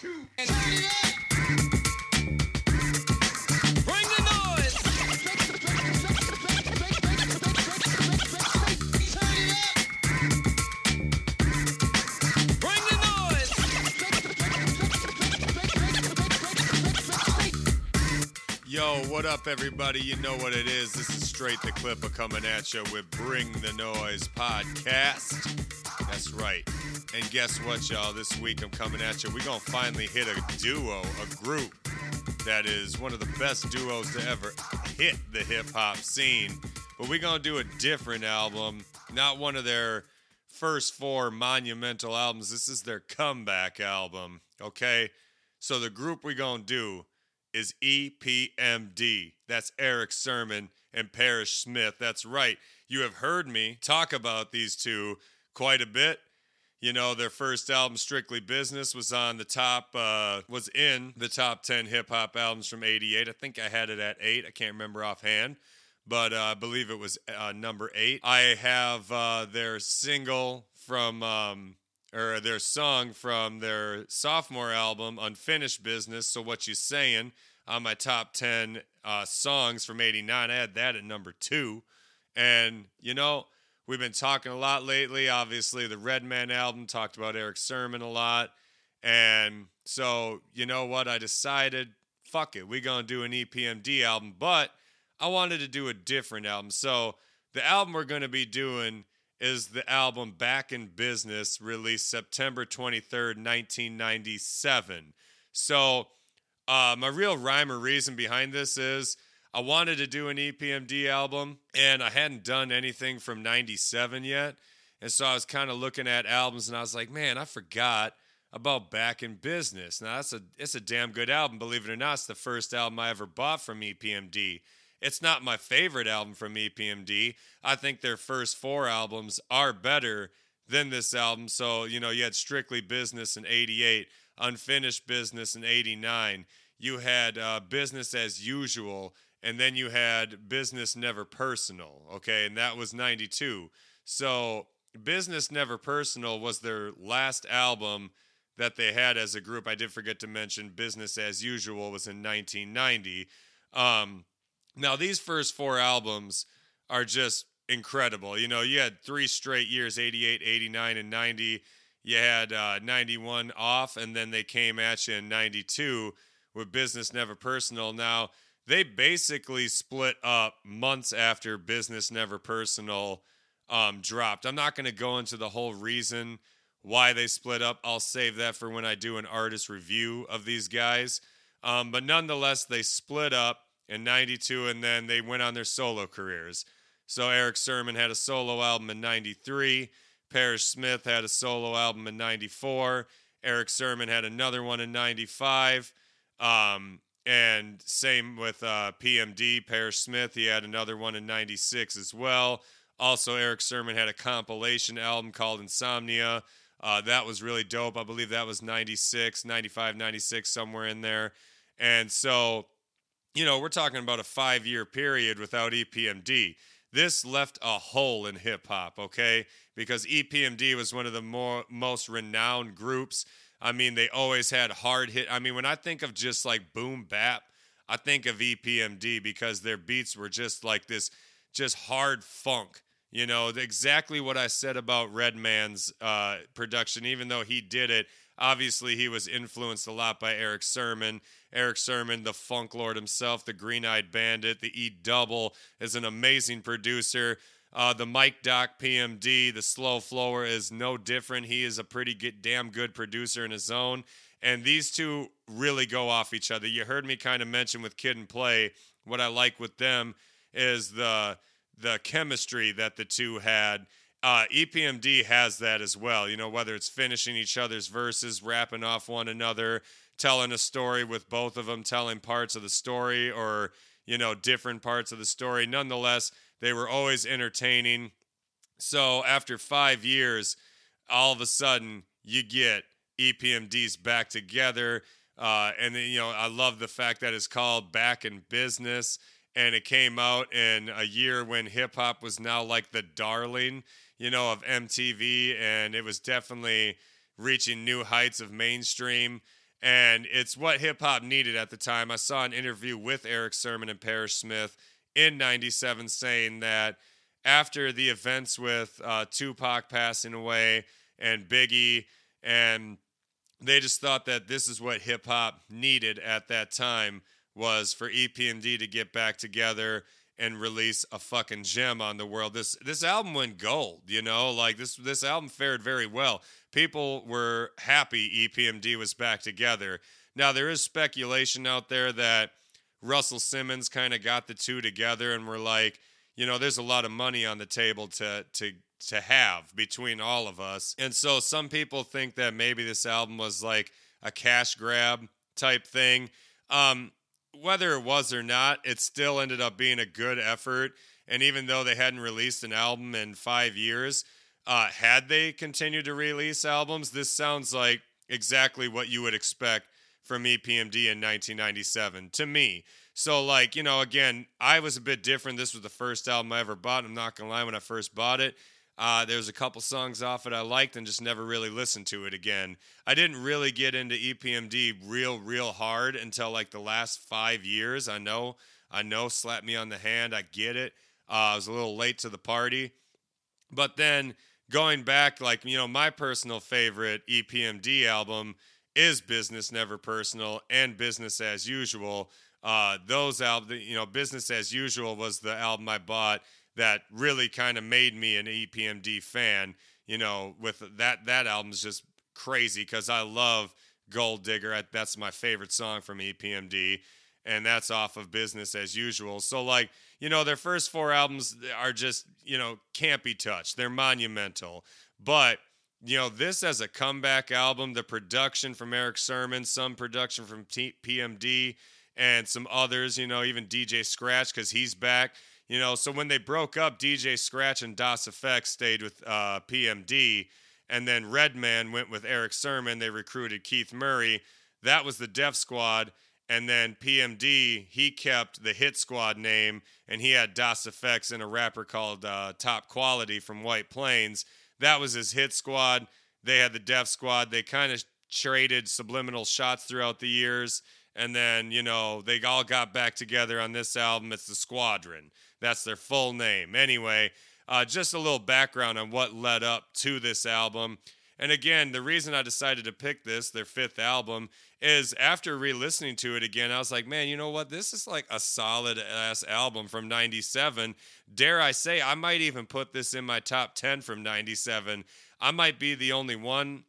Yo, what up, everybody? You know what it is. This is Straight the Clipper coming at you with Bring the Noise podcast. Right. And guess what, y'all? This week I'm coming at you. We're going to finally hit a duo, a group that is one of the best duos to ever hit the hip hop scene. But we're going to do a different album, not one of their first four monumental albums. This is their comeback album, okay? So the group we're going to do is EPMD. That's Erick Sermon and Parrish Smith. That's right. You have heard me talk about these two quite a bit. You know, their first album, Strictly Business, was on the top, uh, was in the top 10 hip hop albums from 88. I think I had it at eight. I can't remember offhand, but uh, I believe it was uh, number eight. I have uh, their single from, um, or their song from their sophomore album, Unfinished Business. So, What You Saying, on my top 10 uh, songs from 89. I had that at number two. And, you know, we've been talking a lot lately. Obviously, the Redman album talked about Erick Sermon a lot. And so, you know what? I decided, fuck it, we're going to do an EPMD album. But I wanted to do a different album. So, the album we're going to be doing is the album Back in Business, released September 23rd, 1997. So, uh, my real rhyme or reason behind this is I wanted to do an EPMD album and I hadn't done anything from 97 yet. And so I was kind of looking at albums and I was like, man, I forgot about Back in Business. Now that's a it's a damn good album, believe it or not. It's the first album I ever bought from EPMD. It's not my favorite album from EPMD. I think their first four albums are better than this album. So, you know, you had Strictly Business in 88, Unfinished Business in 89. You had uh, Business as Usual, and then you had Business Never Personal, okay? And that was 92. So, Business Never Personal was their last album that they had as a group. I did forget to mention Business as Usual was in 1990. Um, now, these first four albums are just incredible. You know, you had three straight years 88, 89, and 90. You had uh, 91 off, and then they came at you in 92 with Business Never Personal. Now, they basically split up months after Business Never Personal um, dropped. I'm not going to go into the whole reason why they split up. I'll save that for when I do an artist review of these guys. Um, but nonetheless, they split up in 92 and then they went on their solo careers. So Erick Sermon had a solo album in 93. Parrish Smith had a solo album in 94. Erick Sermon had another one in 95. Um, and same with uh, PMD, Parrish Smith. He had another one in 96 as well. Also, Erick Sermon had a compilation album called Insomnia. Uh, that was really dope. I believe that was 96, 95, 96, somewhere in there. And so, you know, we're talking about a five year period without EPMD. This left a hole in hip hop, okay? Because EPMD was one of the more most renowned groups. I mean, they always had hard hit. I mean, when I think of just like boom bap, I think of EPMD because their beats were just like this, just hard funk. You know, exactly what I said about Redman's uh, production, even though he did it. Obviously, he was influenced a lot by Erick Sermon. Erick Sermon, the Funk Lord himself, the Green Eyed Bandit, the E Double, is an amazing producer. Uh, the Mic Doc PMD, the Slow Flower, is no different. He is a pretty good, damn good producer in his own. And these two really go off each other. You heard me kind of mention with Kid 'n Play. What I like with them is the the chemistry that the two had. Uh, EPMD has that as well. You know, whether it's finishing each other's verses, rapping off one another, telling a story with both of them, telling parts of the story or, you know, different parts of the story. Nonetheless, they were always entertaining. So after five years, all of a sudden you get EPMD's back together. Uh, and then, you know, I love the fact that it's called Back in Business. And it came out in a year when hip hop was now like the darling, you know, of MTV. And it was definitely reaching new heights of mainstream. and it's what hip hop needed at the time. I saw an interview with Erick Sermon and Parrish Smith in 97 saying that after the events with uh, Tupac passing away and Biggie, and they just thought that this is what hip hop needed at that time was for EPMD to get back together and release a fucking gem on the world. This this album went gold, you know, like this this album fared very well. People were happy EPMD was back together. Now there is speculation out there that Russell Simmons kind of got the two together and were like, you know, there's a lot of money on the table to to to have between all of us. And so some people think that maybe this album was like a cash grab type thing. Um, whether it was or not, it still ended up being a good effort. And even though they hadn't released an album in five years, uh, had they continued to release albums, this sounds like exactly what you would expect from EPMD in 1997 to me. So, like, you know, again, I was a bit different. This was the first album I ever bought. I'm not going to lie, when I first bought it, uh, there was a couple songs off it I liked and just never really listened to it again. I didn't really get into EPMD real, real hard until like the last five years. I know, I know, slap me on the hand. I get it. Uh, I was a little late to the party. But then going back, like, you know, my personal favorite EPMD album is Business Never Personal and Business as Usual. Uh, those albums, you know, Business as Usual was the album I bought that really kind of made me an EPMD fan. You know, with that that album's just crazy because I love Gold Digger. I, that's my favorite song from EPMD, and that's off of Business as Usual. So like, you know, their first four albums are just you know can't be touched. They're monumental, but you know, this as a comeback album, the production from Erick Sermon, some production from T- PMD, and some others, you know, even DJ Scratch, because he's back. You know, so when they broke up, DJ Scratch and Das EFX stayed with uh, PMD, and then Redman went with Erick Sermon. They recruited Keith Murray. That was the Def Squad. And then PMD, he kept the Hit Squad name, and he had Das EFX and a rapper called uh, Top Quality from White Plains. That was his hit squad. They had the Def Squad. They kind of traded subliminal shots throughout the years. And then, you know, they all got back together on this album. It's the Squadron. That's their full name. Anyway, uh, just a little background on what led up to this album. And again, the reason I decided to pick this, their fifth album, is after re listening to it again, I was like, man, you know what? This is like a solid ass album from 97. Dare I say, I might even put this in my top 10 from 97. I might be the only one,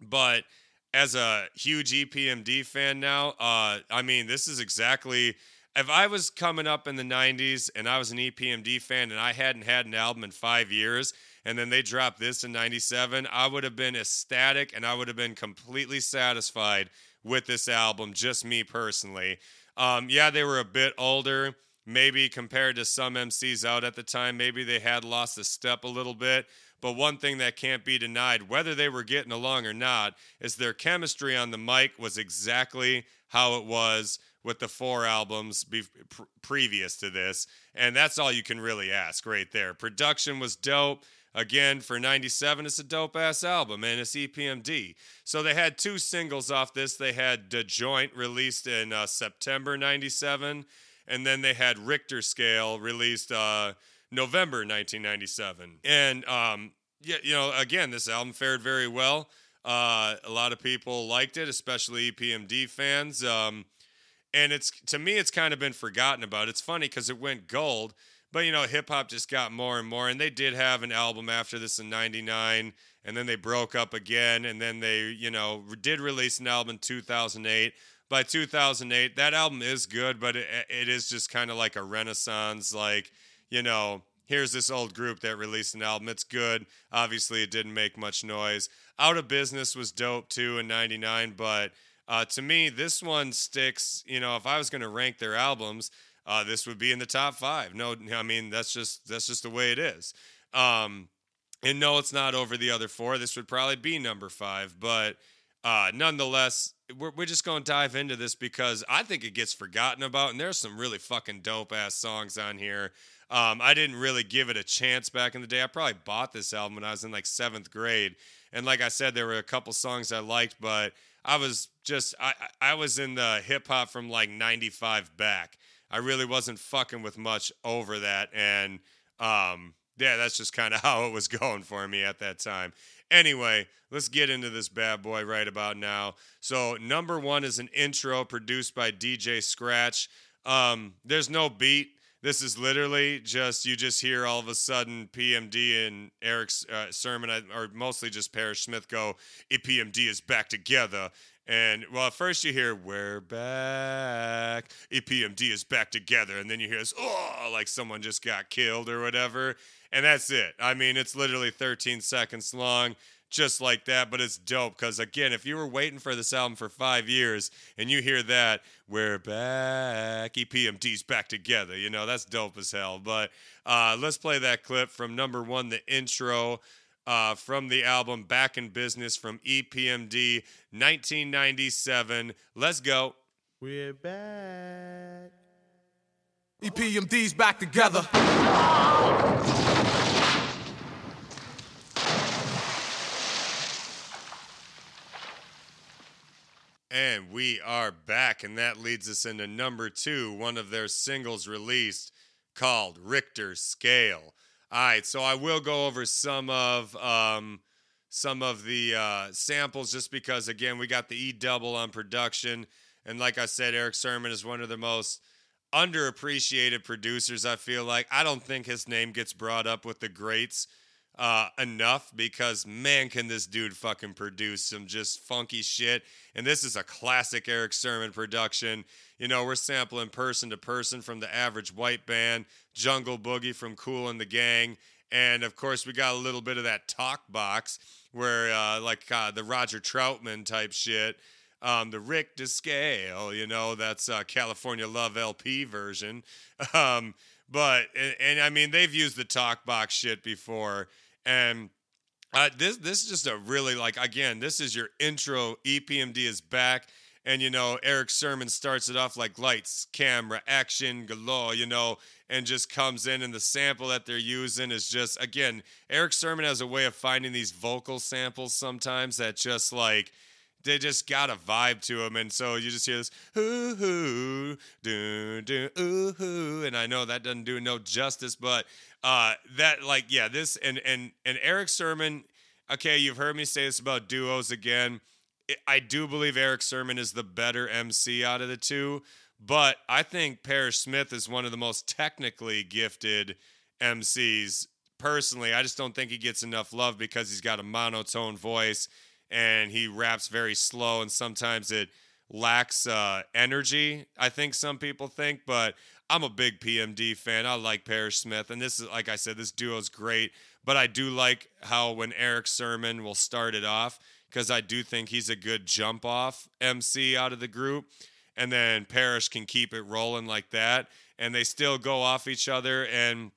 but as a huge EPMD fan now, uh, I mean, this is exactly. If I was coming up in the 90s and I was an EPMD fan and I hadn't had an album in five years, and then they dropped this in 97, I would have been ecstatic and I would have been completely satisfied with this album, just me personally. Um, yeah, they were a bit older, maybe compared to some MCs out at the time. Maybe they had lost a step a little bit. But one thing that can't be denied, whether they were getting along or not, is their chemistry on the mic was exactly how it was with the four albums be- pr- previous to this. And that's all you can really ask right there. Production was dope. Again, for 97, it's a dope ass album, and it's EPMD. So they had two singles off this. They had The Joint released in uh, September 97, and then they had Richter Scale released uh, November 1997. And, um, yeah, you know, again, this album fared very well. Uh, a lot of people liked it, especially EPMD fans. Um, and it's to me, it's kind of been forgotten about. It's funny because it went gold, but you know, hip hop just got more and more. And they did have an album after this in '99, and then they broke up again, and then they, you know, did release an album in 2008. By 2008, that album is good, but it, it is just kind of like a renaissance, like you know. Here's this old group that released an album. It's good. Obviously, it didn't make much noise. Out of Business was dope too in '99, but uh, to me, this one sticks. You know, if I was going to rank their albums, uh, this would be in the top five. No, I mean that's just that's just the way it is. Um, and no, it's not over the other four. This would probably be number five, but uh, nonetheless, we're, we're just going to dive into this because I think it gets forgotten about, and there's some really fucking dope ass songs on here. Um, I didn't really give it a chance back in the day. I probably bought this album when I was in like seventh grade, And like I said, there were a couple songs I liked, but I was just I I I was in the hip hop from like '95 back. I really wasn't fucking with much over that, and um, yeah, that's just kind of how it was going for me at that time. Anyway, let's get into this bad boy right about now. So, number one is an intro produced by DJ Scratch. Um, there's no beat. This is literally just you just hear all of a sudden PMD and Eric's uh, sermon, or mostly just Parrish Smith go, EPMD is back together. And well, first you hear, We're back. EPMD is back together. And then you hear this, oh, like someone just got killed or whatever. And that's it. I mean, it's literally 13 seconds long, just like that. But it's dope because, again, if you were waiting for this album for five years and you hear that, we're back, EPMD's back together, you know, that's dope as hell. But uh, let's play that clip from number one, the intro. Uh, from the album Back in Business from EPMD 1997. Let's go. We're back. EPMD's back together. And we are back, and that leads us into number two, one of their singles released called Richter Scale. All right, so I will go over some of um, some of the uh, samples just because, again, we got the E double on production, and like I said, Erick Sermon is one of the most underappreciated producers. I feel like I don't think his name gets brought up with the greats uh, enough because man, can this dude fucking produce some just funky shit. And this is a classic Erick Sermon production. You know, we're sampling person to person from the average white band, Jungle Boogie from Kool and the Gang. And of course, we got a little bit of that talk box where, uh, like uh, the Roger Troutman type shit, um, the Richter Descale, you know, that's uh, California Love LP version. Um, but, and, and I mean, they've used the talk box shit before. And uh, this this is just a really like again, this is your intro. EPMD is back, and you know Erick Sermon starts it off like lights, camera, action galore, you know, and just comes in, and the sample that they're using is just again, Erick Sermon has a way of finding these vocal samples sometimes that just like they just got a vibe to them, and so you just hear this hoo hoo doo doo ooh hoo, and I know that doesn't do no justice, but uh, that like yeah, this and and and Erick Sermon. Okay, you've heard me say this about duos again. I do believe Erick Sermon is the better MC out of the two, but I think Parrish Smith is one of the most technically gifted MCs. Personally, I just don't think he gets enough love because he's got a monotone voice and he raps very slow and sometimes it lacks uh, energy. I think some people think, but I'm a big PMD fan. I like Parrish Smith, and this is like I said, this duo is great. But I do like how when Erick Sermon will start it off because I do think he's a good jump off MC out of the group, and then Parrish can keep it rolling like that, and they still go off each other and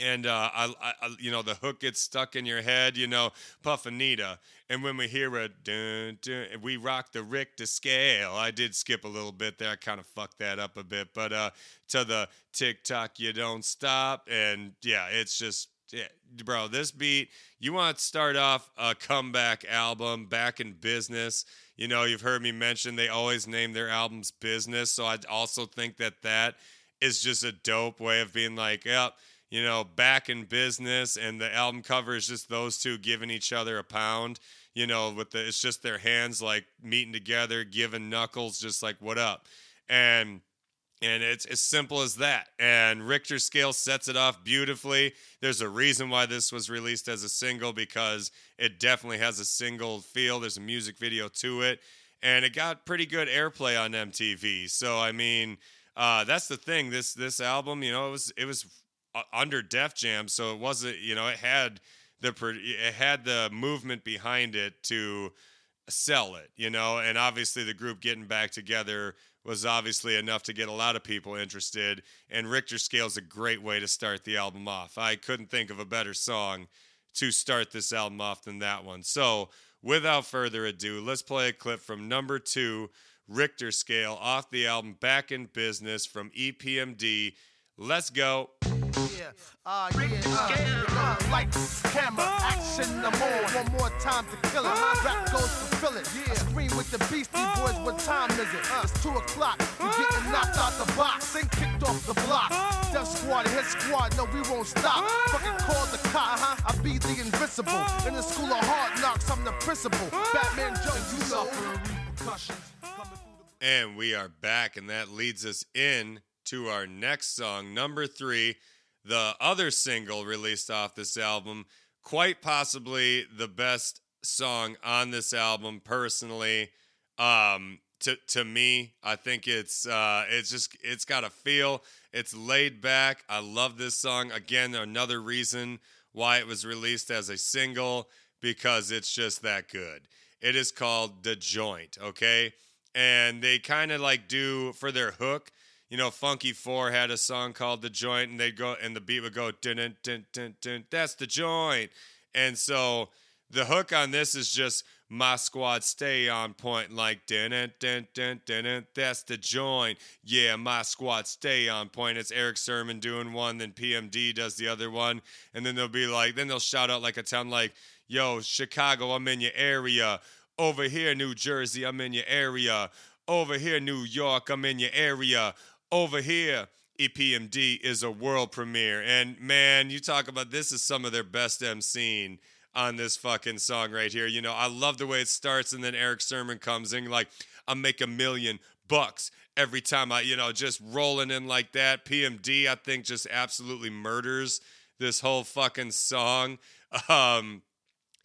and uh, I, I, you know, the hook gets stuck in your head, you know, Puffanita. And when we hear a dun, dun, we rock the Rick Richter scale. I did skip a little bit there. I kind of fucked that up a bit, but uh, to the tick tock, you don't stop, and yeah, it's just. Yeah, bro, this beat, you want to start off a comeback album back in business. You know, you've heard me mention they always name their albums business. So I also think that that is just a dope way of being like, yep, you know, back in business, and the album cover is just those two giving each other a pound. You know, with the it's just their hands like meeting together, giving knuckles, just like what up, and and it's as simple as that. And Richter Scale sets it off beautifully. There's a reason why this was released as a single because it definitely has a single feel. There's a music video to it, and it got pretty good airplay on MTV. So I mean, uh, that's the thing. This this album, you know, it was it was under Def Jam, so it wasn't. You know, it had the it had the movement behind it to sell it. You know, and obviously the group getting back together was obviously enough to get a lot of people interested. And Richter Scale is a great way to start the album off. I couldn't think of a better song to start this album off than that one. So, without further ado, let's play a clip from number two, Richter Scale, off the album Back in Business from EPMD. Let's go. Yeah, uh, yeah, uh, uh, lights, camera, action, I'm on. One more time to kill it. My Rap goes to fill it. Yeah, scream with the Beastie Boys. What time is it? Uh, it's two o'clock. You getting knocked out the box. Ain't kicked off the block. Def Squad, hit squad. No, we won't stop. Fucking call the cops. I be the invisible. In the school of hard knocks, I'm the principal. Batman Jones, you know. Repercussions coming through And we are back, and that leads us in to our next song, number three, the other single released off this album. Quite possibly the best song on this album, personally. Um, to to me, I think it's uh, it's just it's got a feel. It's laid back. I love this song. Again, another reason why it was released as a single because it's just that good. It is called The Joint, okay? And they kind of like do for their hook, you know, Funky Four had a song called The Joint, and they'd go, and the beat would go, dun dun dun dun that's the joint. And so the hook on this is just my squad stay on point like dun dun dun dun, dun that's the joint. Yeah, my squad stay on point. It's Erick Sermon doing one, then PMD does the other one, and then they'll be like, then they'll shout out like a town like, yo, Chicago, I'm in your area. Over here, New Jersey, I'm in your area. Over here, New York, I'm in your area. Over here, EPMD is a world premiere. And man, you talk about this is some of their best MCing on this fucking song right here. You know, I love the way it starts, and then Erick Sermon comes in like, I make a million bucks every time I, you know, just rolling in like that. PMD, I think, just absolutely murders this whole fucking song. Um,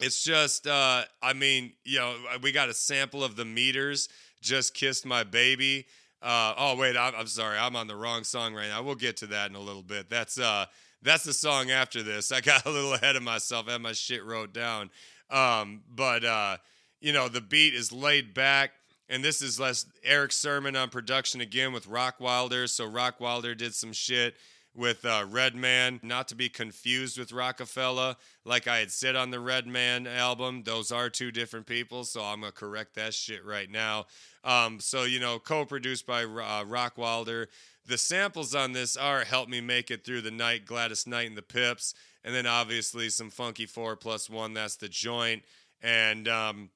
it's just, uh, I mean, you know, we got a sample of the meters. Just kissed my baby. Uh, oh wait, I'm, I'm sorry, I'm on the wrong song right now. We'll get to that in a little bit. That's uh, that's the song after this. I got a little ahead of myself. I had my shit wrote down. Um, but uh, you know, the beat is laid back, and this is less Erick Sermon on production again with Rockwilder. So Rockwilder did some shit with uh, Redman, not to be confused with Rockefeller. Like I had said on the Redman album, those are two different people, so I'm gonna correct that shit right now. Um, so you know, co-produced by uh, Rockwilder. The samples on this are "Help Me Make It Through the Night," Gladys Knight and the Pips, and then obviously some funky four plus one. That's the joint, and um,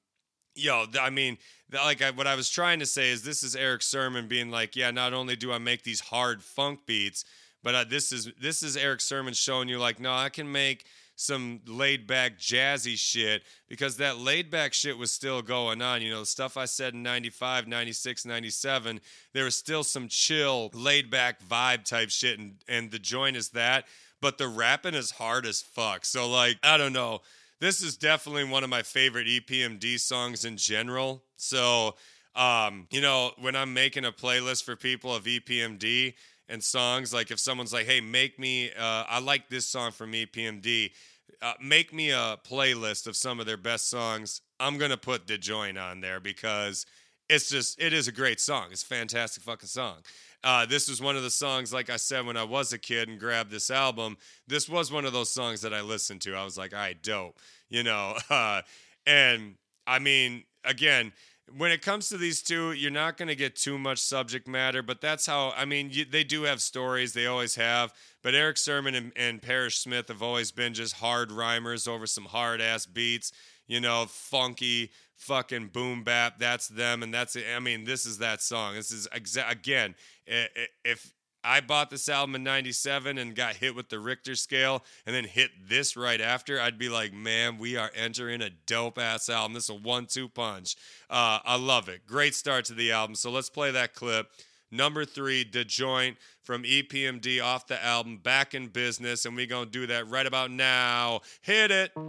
yo, I mean, like I, what I was trying to say is this is Erick Sermon being like, yeah, not only do I make these hard funk beats, but uh, this is this is Erick Sermon showing you like, no, I can make some laid back jazzy shit because that laid back shit was still going on. You know, the stuff I said in 95, 96, 97, there was still some chill, laid back vibe type shit. And, and the joint is that, but the rapping is hard as fuck. So, like, I don't know. This is definitely one of my favorite EPMD songs in general. So, um, you know, when I'm making a playlist for people of EPMD, and songs. Like if someone's like, "Hey, make me," uh, I like this song from EPMD. Uh, make me a playlist of some of their best songs. I'm gonna put "The Joint" on there because it's just it is a great song. It's a fantastic fucking song. Uh, this was one of the songs, like I said, when I was a kid and grabbed this album. This was one of those songs that I listened to. I was like, "All right, dope," you know. Uh, and I mean, again, when it comes to these two, you're not going to get too much subject matter, but that's how, I mean, you, they do have stories, they always have. But Erick Sermon and, and Parrish Smith have always been just hard rhymers over some hard ass beats, you know, funky fucking boom bap. That's them, and that's it. I mean, this is that song. This is exa- again, if I bought this album in 97 and got hit with the Richter scale and then hit this right after, I'd be like, man, we are entering a dope ass album. This is a one two punch. Uh, I love it. Great start to the album. So let's play that clip. Number three, The Joint from EPMD off the album, Back in Business. And we to do that right about now. Hit it. Uh,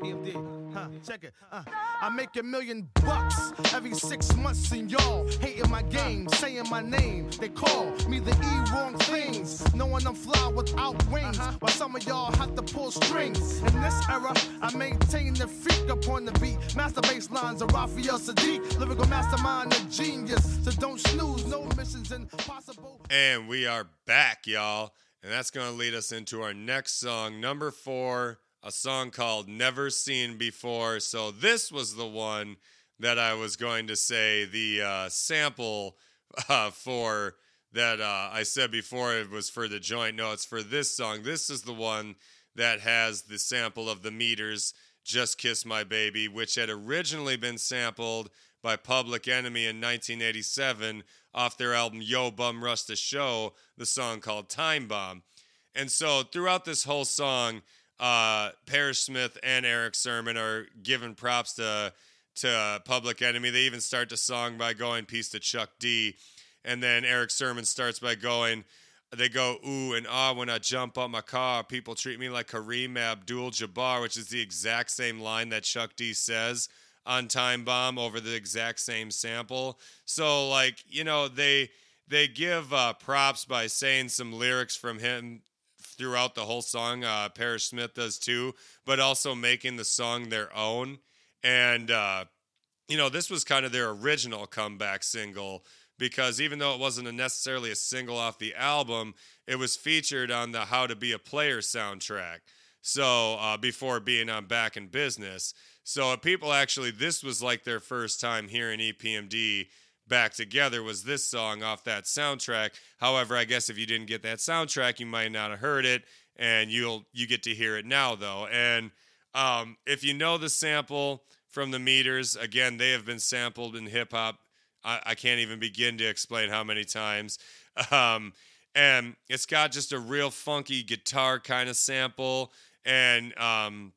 PMD. Huh, check it. Uh, I make a million bucks every six months, and y'all hating my game, saying my name. They call me the E wrong things, knowing I'm fly without wings. While some of y'all have to pull strings. In this era, I maintain the freak upon the beat. Master bass lines of Raphael Saadiq, lyrical mastermind, a genius. So don't snooze, no missions impossible. And we are back, y'all. And that's going to lead us into our next song, number four, a song called Never Seen Before. So this was the one that I was going to say the uh, sample uh, for that uh, I said before it was for the joint. No, it's for this song. This is the one that has the sample of the meters "Just Kiss My Baby," which had originally been sampled by Public Enemy in 1987 off their album "Yo Bum Rush the Show," the song called "Time Bomb." And so throughout this whole song, uh, Parrish Smith and Erick Sermon are giving props to to Public Enemy. They even start the song by going "Peace to Chuck D," and then Erick Sermon starts by going. They go ooh and ah when I jump on my car. People treat me like Kareem Abdul-Jabbar, which is the exact same line that Chuck D says on Time Bomb over the exact same sample. So like you know they they give uh, props by saying some lyrics from him throughout the whole song. Uh, Parrish Smith does too, but also making the song their own. And, uh, you know, this was kind of their original comeback single because even though it wasn't necessarily a single off the album, it was featured on the How to Be a Player soundtrack. So uh, before being on Back in Business. So people actually, this was like their first time hearing EPMD back together was this song off that soundtrack. However, I guess if you didn't get that soundtrack, you might not have heard it, and you'll you get to hear it now though. And um, if you know the sample from the meters, again, they have been sampled in hip hop. I, I, can't even begin to explain how many times. Um, and it's got just a real funky guitar kind of sample, and um,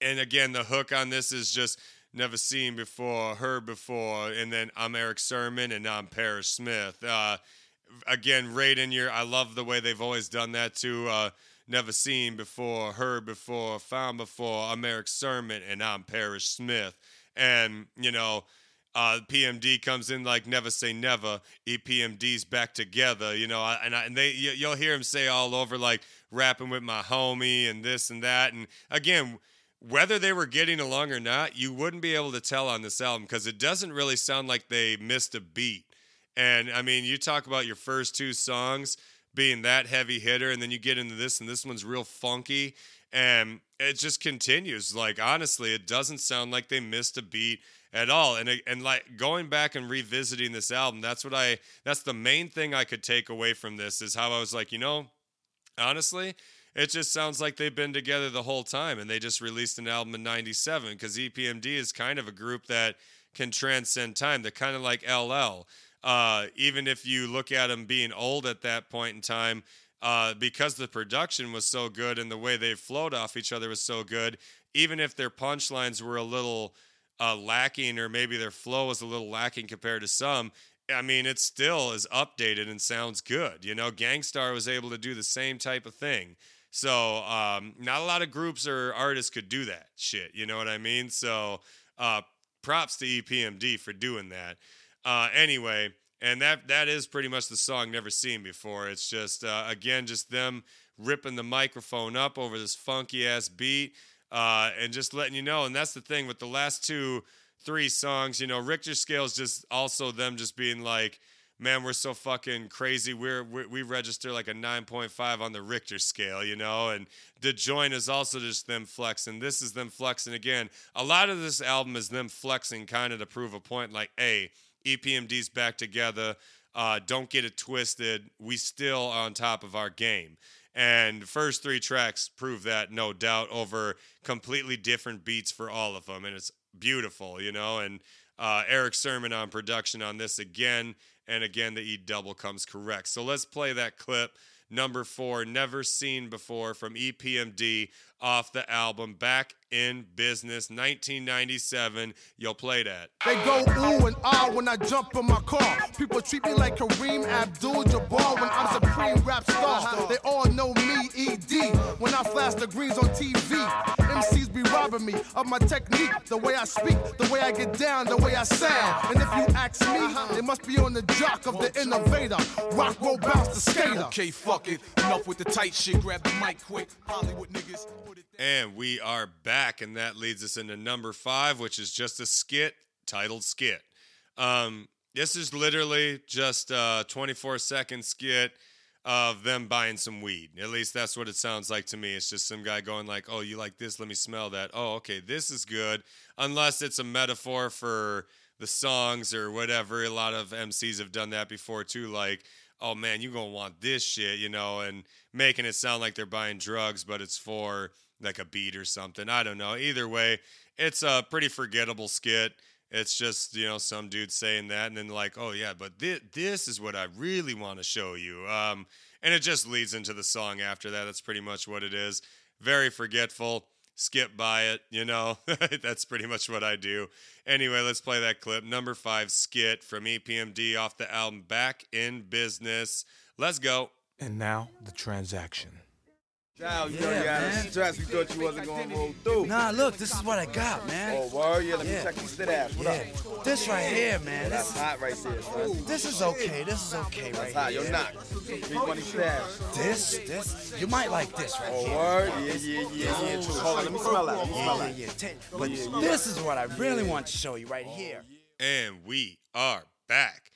and again, the hook on this is just never seen before, heard before, and then I'm Erick Sermon and I'm Parrish Smith. Uh, again, right in your, I love the way they've always done that too. Uh, never seen before, heard before, found before. I'm Erick Sermon and I'm Parrish Smith. And, you know, uh, PMD comes in like never say never. EPMD's back together, you know, and I, and they you, you'll hear him say all over like rapping with my homie and this and that. And again, whether they were getting along or not, you wouldn't be able to tell on this album because it doesn't really sound like they missed a beat. And I mean, you talk about your first two songs being that heavy hitter, and then you get into this, and this one's real funky, and it just continues. Like honestly, it doesn't sound like they missed a beat at all. And and like going back and revisiting this album, that's what I that's the main thing I could take away from this is how I was like, you know, honestly, it just sounds like they've been together the whole time and they just released an album in 97 because EPMD is kind of a group that can transcend time. They're kind of like LL. Uh, even if you look at them being old at that point in time, uh, because the production was so good and the way they flowed off each other was so good, even if their punchlines were a little uh, lacking or maybe their flow was a little lacking compared to some, I mean, it still is updated and sounds good. You know, Gang Starr was able to do the same type of thing. So um, not a lot of groups or artists could do that shit. You know what I mean? So uh, props to EPMD for doing that. Uh, anyway, and that that is pretty much the song never seen before. It's just uh, again just them ripping the microphone up over this funky ass beat uh, and just letting you know. And that's the thing with the last two, three songs. You know, Richter scales just also them just being like man, we're so fucking crazy. We're, we we register like a 9.5 on the Richter scale, you know. And the joint is also just them flexing. This is them flexing again. A lot of this album is them flexing, kind of to prove a point. Like, hey, EPMD's back together. Uh, don't get it twisted. We still on top of our game. And first three tracks prove that, no doubt, over completely different beats for all of them. And it's beautiful, you know. And uh, Erick Sermon on production on this again and again, the E double comes correct. So let's play that clip. Number four, never seen before from EPMD off the album Back in Business 1997. You'll play that. They go ooh and ah when I jump in my car. People treat me like Kareem Abdul Jabbar when I'm supreme rap star. They all know me, ED, when I flash the greens on TV. MCs be robbing me of my technique, the way I speak, the way I get down, the way I sound. And if you ask me, they must be on the jock of the innovator. Rock, roll, bounce, the skater. Okay, fuck it. Enough with the tight shit. Grab the mic quick. Hollywood niggas. And we are back, and that leads us into number five, which is just a skit titled Skit. Um, this is literally just a 24 second skit of them buying some weed. At least that's what it sounds like to me. It's just some guy going like, "Oh, you like this? Let me smell that. Oh, okay, this is good." Unless it's a metaphor for the songs or whatever. A lot of MCs have done that before too. Like, oh man, you're gonna want this shit, you know, and making it sound like they're buying drugs, but it's for like a beat or something. I don't know. Either way, it's a pretty forgettable skit. It's just you know some dude saying that, and then like, oh yeah, but thi- this is what I really want to show you. Um, and it just leads into the song after that. That's pretty much what it is. Very forgetful. Skip by it, you know. That's pretty much what I do. Anyway, let's play that clip. Number five skit from EPMD off the album Back in Business. Let's go. And now the transaction. Child, you know you had stress. We thought you wasn't gonna roll through. Nah, look, this is what I got, man. Oh, word? Yeah, let me Yeah. check these ass. What yeah. up? This right here, man. That's This, hot right there, son. this is okay. This is okay That's right hot. here. Yo, knock. Big money stash. This, this, you might like this right Oh, here. word? Yeah, yeah, yeah, yeah, too. Hold on, let me smell that. Let me smell Yeah, that. yeah, take- But this is what I really want to show you right here. And we are back.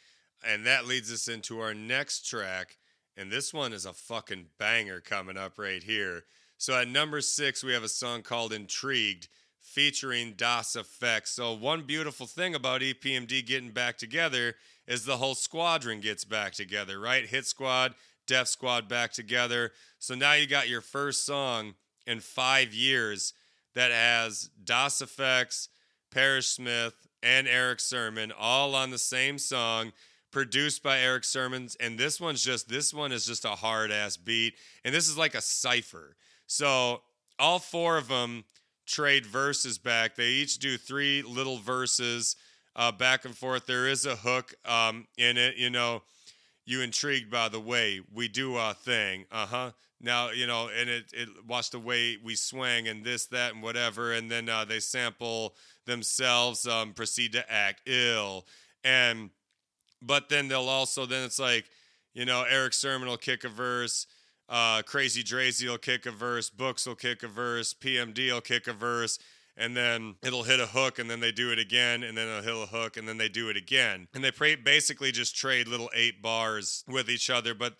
And that leads us into our next track. And this one is a fucking banger coming up right here. So at number six, we have a song called Intrigued featuring Das EFX. So, one beautiful thing about EPMD getting back together is the whole squadron gets back together, right? Hit Squad, Def Squad back together. So now you got your first song in five years that has Das EFX, Parrish Smith, and Erick Sermon all on the same song produced by Erick Sermons and this one's just this one is just a hard ass beat and this is like a cipher. So all four of them trade verses back. They each do three little verses uh, back and forth. There is a hook um, in it, you know. You intrigued by the way we do our thing, uh huh. Now you know, and it it watch the way we swing and this that and whatever, and then uh, they sample themselves, um, proceed to act ill, and but then they'll also then it's like you know Erick Sermon will kick a verse, uh, Krazy Drayz will kick a verse, Books will kick a verse, PMD will kick a verse, and then it'll hit a hook, and then they do it again, and then it'll hit a hook, and then they do it again, and they pra- basically just trade little eight bars with each other, but.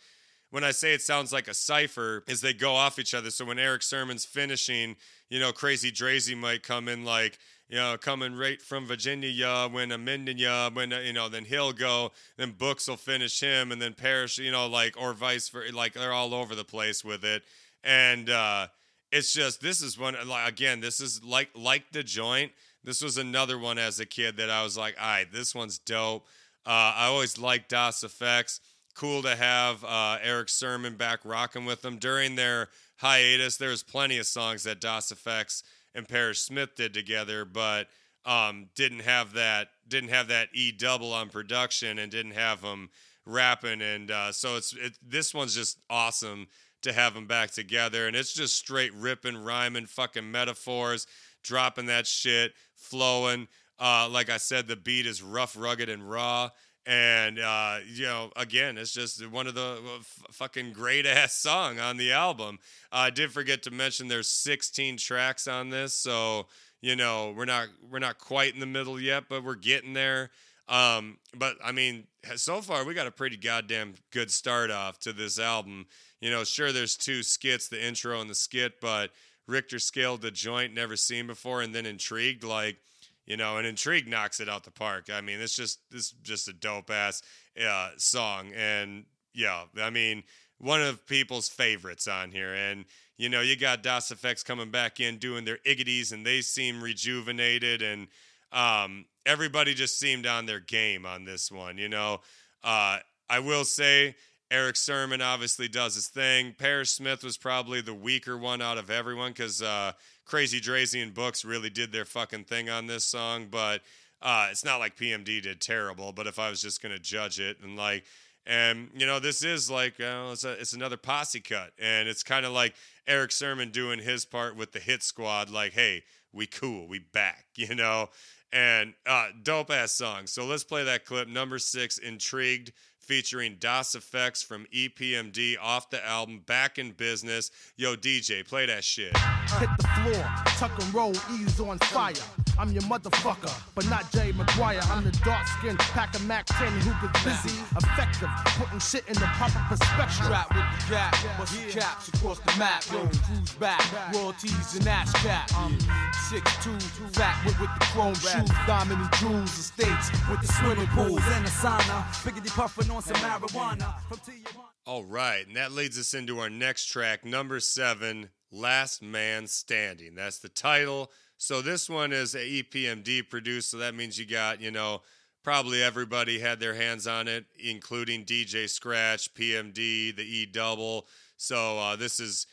When I say it sounds like a cipher, is they go off each other. So when Erick Sermon's finishing, you know, Krazy Drayz might come in like, you know, coming right from Virginia, when ya, when, you know, then he'll go, then Books will finish him, and then Parrish, you know, like, or vice versa. Like, they're all over the place with it. And uh, it's just, this is one, like, again, this is like, like the joint. This was another one as a kid that I was like, all right, this one's dope. Uh, I always liked Das EFX. Cool to have uh, Erick Sermon back rocking with them during their hiatus. There was plenty of songs that Das EFX and Parrish Smith did together, but um, didn't have that didn't have that E double on production and didn't have them rapping. And uh, so it's it, this one's just awesome to have them back together. And it's just straight ripping, rhyming, fucking metaphors, dropping that shit, flowing. Uh, like I said, the beat is rough, rugged, and raw. And uh, you know, again, it's just one of the uh, f- fucking great ass song on the album. I did forget to mention there's 16 tracks on this, so you know we're not we're not quite in the middle yet, but we're getting there. Um, but I mean, so far we got a pretty goddamn good start off to this album. You know, sure there's two skits, the intro and the skit, but Richter scaled the joint never seen before, and then intrigued like you know, and Intrigue knocks it out the park. I mean, it's just this is just a dope ass uh, song, and yeah, I mean, one of people's favorites on here, and you know, you got Das EFX coming back in doing their iggities, and they seem rejuvenated, and um, everybody just seemed on their game on this one. You know, uh, I will say. Erick Sermon obviously does his thing. Parrish Smith was probably the weaker one out of everyone because uh, Krazy Drayz and Books really did their fucking thing on this song, but uh, it's not like PMD did terrible. But if I was just gonna judge it and like, and you know, this is like it's a, it's another posse cut, and it's kind of like Erick Sermon doing his part with the Hit Squad, like, hey, we cool, we back, you know, and uh, dope ass song. So let's play that clip, number six, Intrigued. Featuring Das EFX from EPMD off the album Back in Business. Yo, DJ, play that shit. Hit the floor, tuck and roll, ease on fire. I'm your motherfucker, but not Jay McGuire. I'm the dark skinned pack of Mac 10 who gets busy, effective, putting shit in the proper perspective. Strap with the gap, bust the caps across the map. Yo, cruise back, royalties and ass cap. I'm 6'2, fat with, with the chrome shoes, diamond and jewels, estates with the swimming pools. and a sauna. Biggity puffing on some marijuana. From Tijuana. All right, and that leads us into our next track, number seven, Last Man Standing. That's the title. So this one is a EPMD produced, so that means you got, you know, probably everybody had their hands on it, including DJ Scratch, PMD, the E double. So uh, this is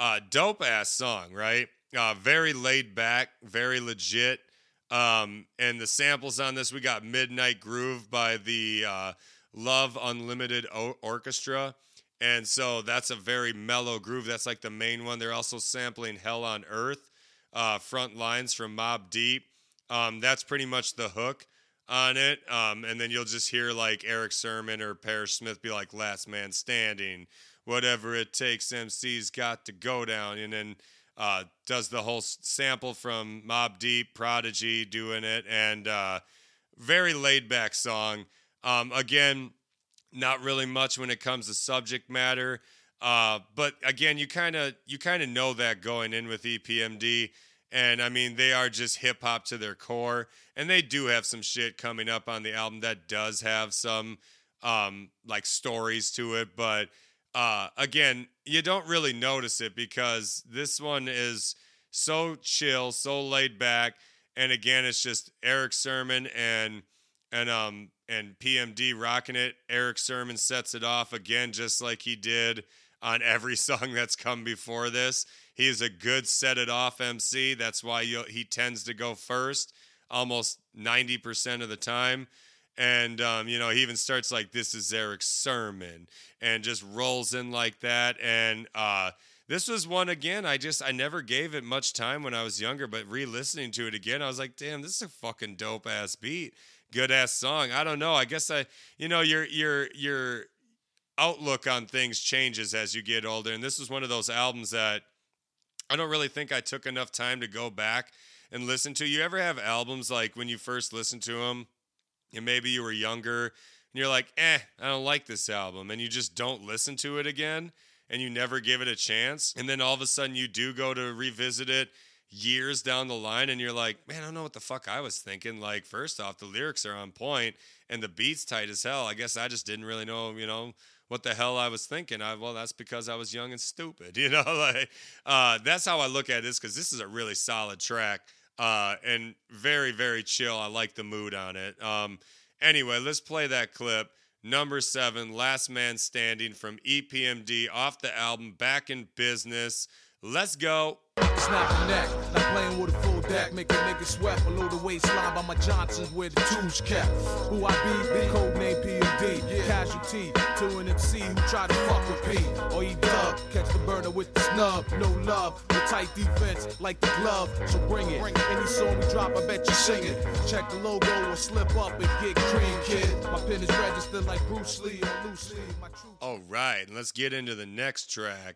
a dope ass song, right? Uh, very laid back, very legit. Um, and the samples on this, we got Midnight Groove by the uh, Love Unlimited o- Orchestra. And so that's a very mellow groove. That's like the main one. They're also sampling Hell on Earth, uh, front lines from Mobb Deep. Um, that's pretty much the hook on it. Um, and then you'll just hear like Erick Sermon or Parrish Smith be like, last man standing, whatever it takes, MC's got to go down. And then uh, does the whole sample from Mobb Deep, Prodigy doing it, and uh, very laid back song. Um, again, not really much when it comes to subject matter. Uh, but again, you kind of you kind of know that going in with EPMD, and I mean they are just hip hop to their core, and they do have some shit coming up on the album that does have some um, like stories to it. But uh, again, you don't really notice it because this one is so chill, so laid back, and again, it's just Erick Sermon and and um and PMD rocking it. Erick Sermon sets it off again, just like he did on every song that's come before this. He is a good set it off MC. That's why he tends to go first almost 90% of the time. And, um, you know, he even starts like, this is Eric's sermon and just rolls in like that. And uh, this was one again, I just, I never gave it much time when I was younger, but re listening to it again, I was like, damn, this is a fucking dope ass beat. Good ass song. I don't know. I guess I, you know, your, your, your, outlook on things changes as you get older. And this is one of those albums that I don't really think I took enough time to go back and listen to. You ever have albums like when you first listen to them and maybe you were younger and you're like, eh, I don't like this album. And you just don't listen to it again and you never give it a chance. And then all of a sudden you do go to revisit it years down the line and you're like, man, I don't know what the fuck I was thinking. Like, first off, the lyrics are on point and the beat's tight as hell. I guess I just didn't really know, you know, what the hell I was thinking. I well, that's because I was young and stupid, you know. Like uh, that's how I look at this because this is a really solid track uh, and very very chill. I like the mood on it. Um, anyway, let's play that clip. Number seven, Last Man Standing from EPMD off the album Back in Business. Let's go. Snap the neck, like playing with a full deck, make a nigga sweat below the waistline by my Johnsons where the tools kept. Who I be, code name PMD, casualty to an MC who try to fuck with P. Or he dub, catch the burner with the snub, no love, with tight defense like the glove, so bring it. Any song we drop, I bet you sing it. Check the logo or slip up and get cream, kid. My pen is registered like Bruce Lee or Lucy. My true All right, and let's get into the next track.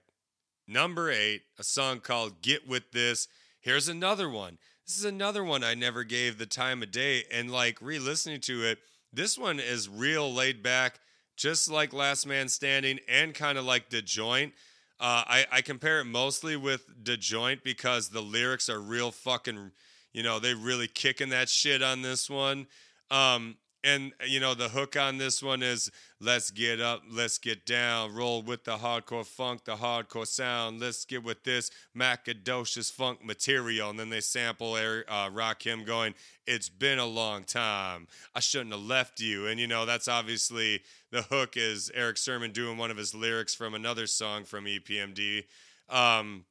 Number eight, a song called Get With This. Here's another one. This is another one I never gave the time of day. And like re listening to it, this one is real laid back, just like Last Man Standing and kind of like The Joint. Uh, I, I compare it mostly with The Joint because the lyrics are real fucking, you know, they really kicking that shit on this one. Um, and you know the hook on this one is let's get up let's get down roll with the hardcore funk the hardcore sound let's get with this macadocious funk material. And then they sample Eric, uh, Rakim going it's been a long time. I shouldn't have left you. And you know that's obviously the hook is eric sermon doing one of his lyrics from another song from epmd um,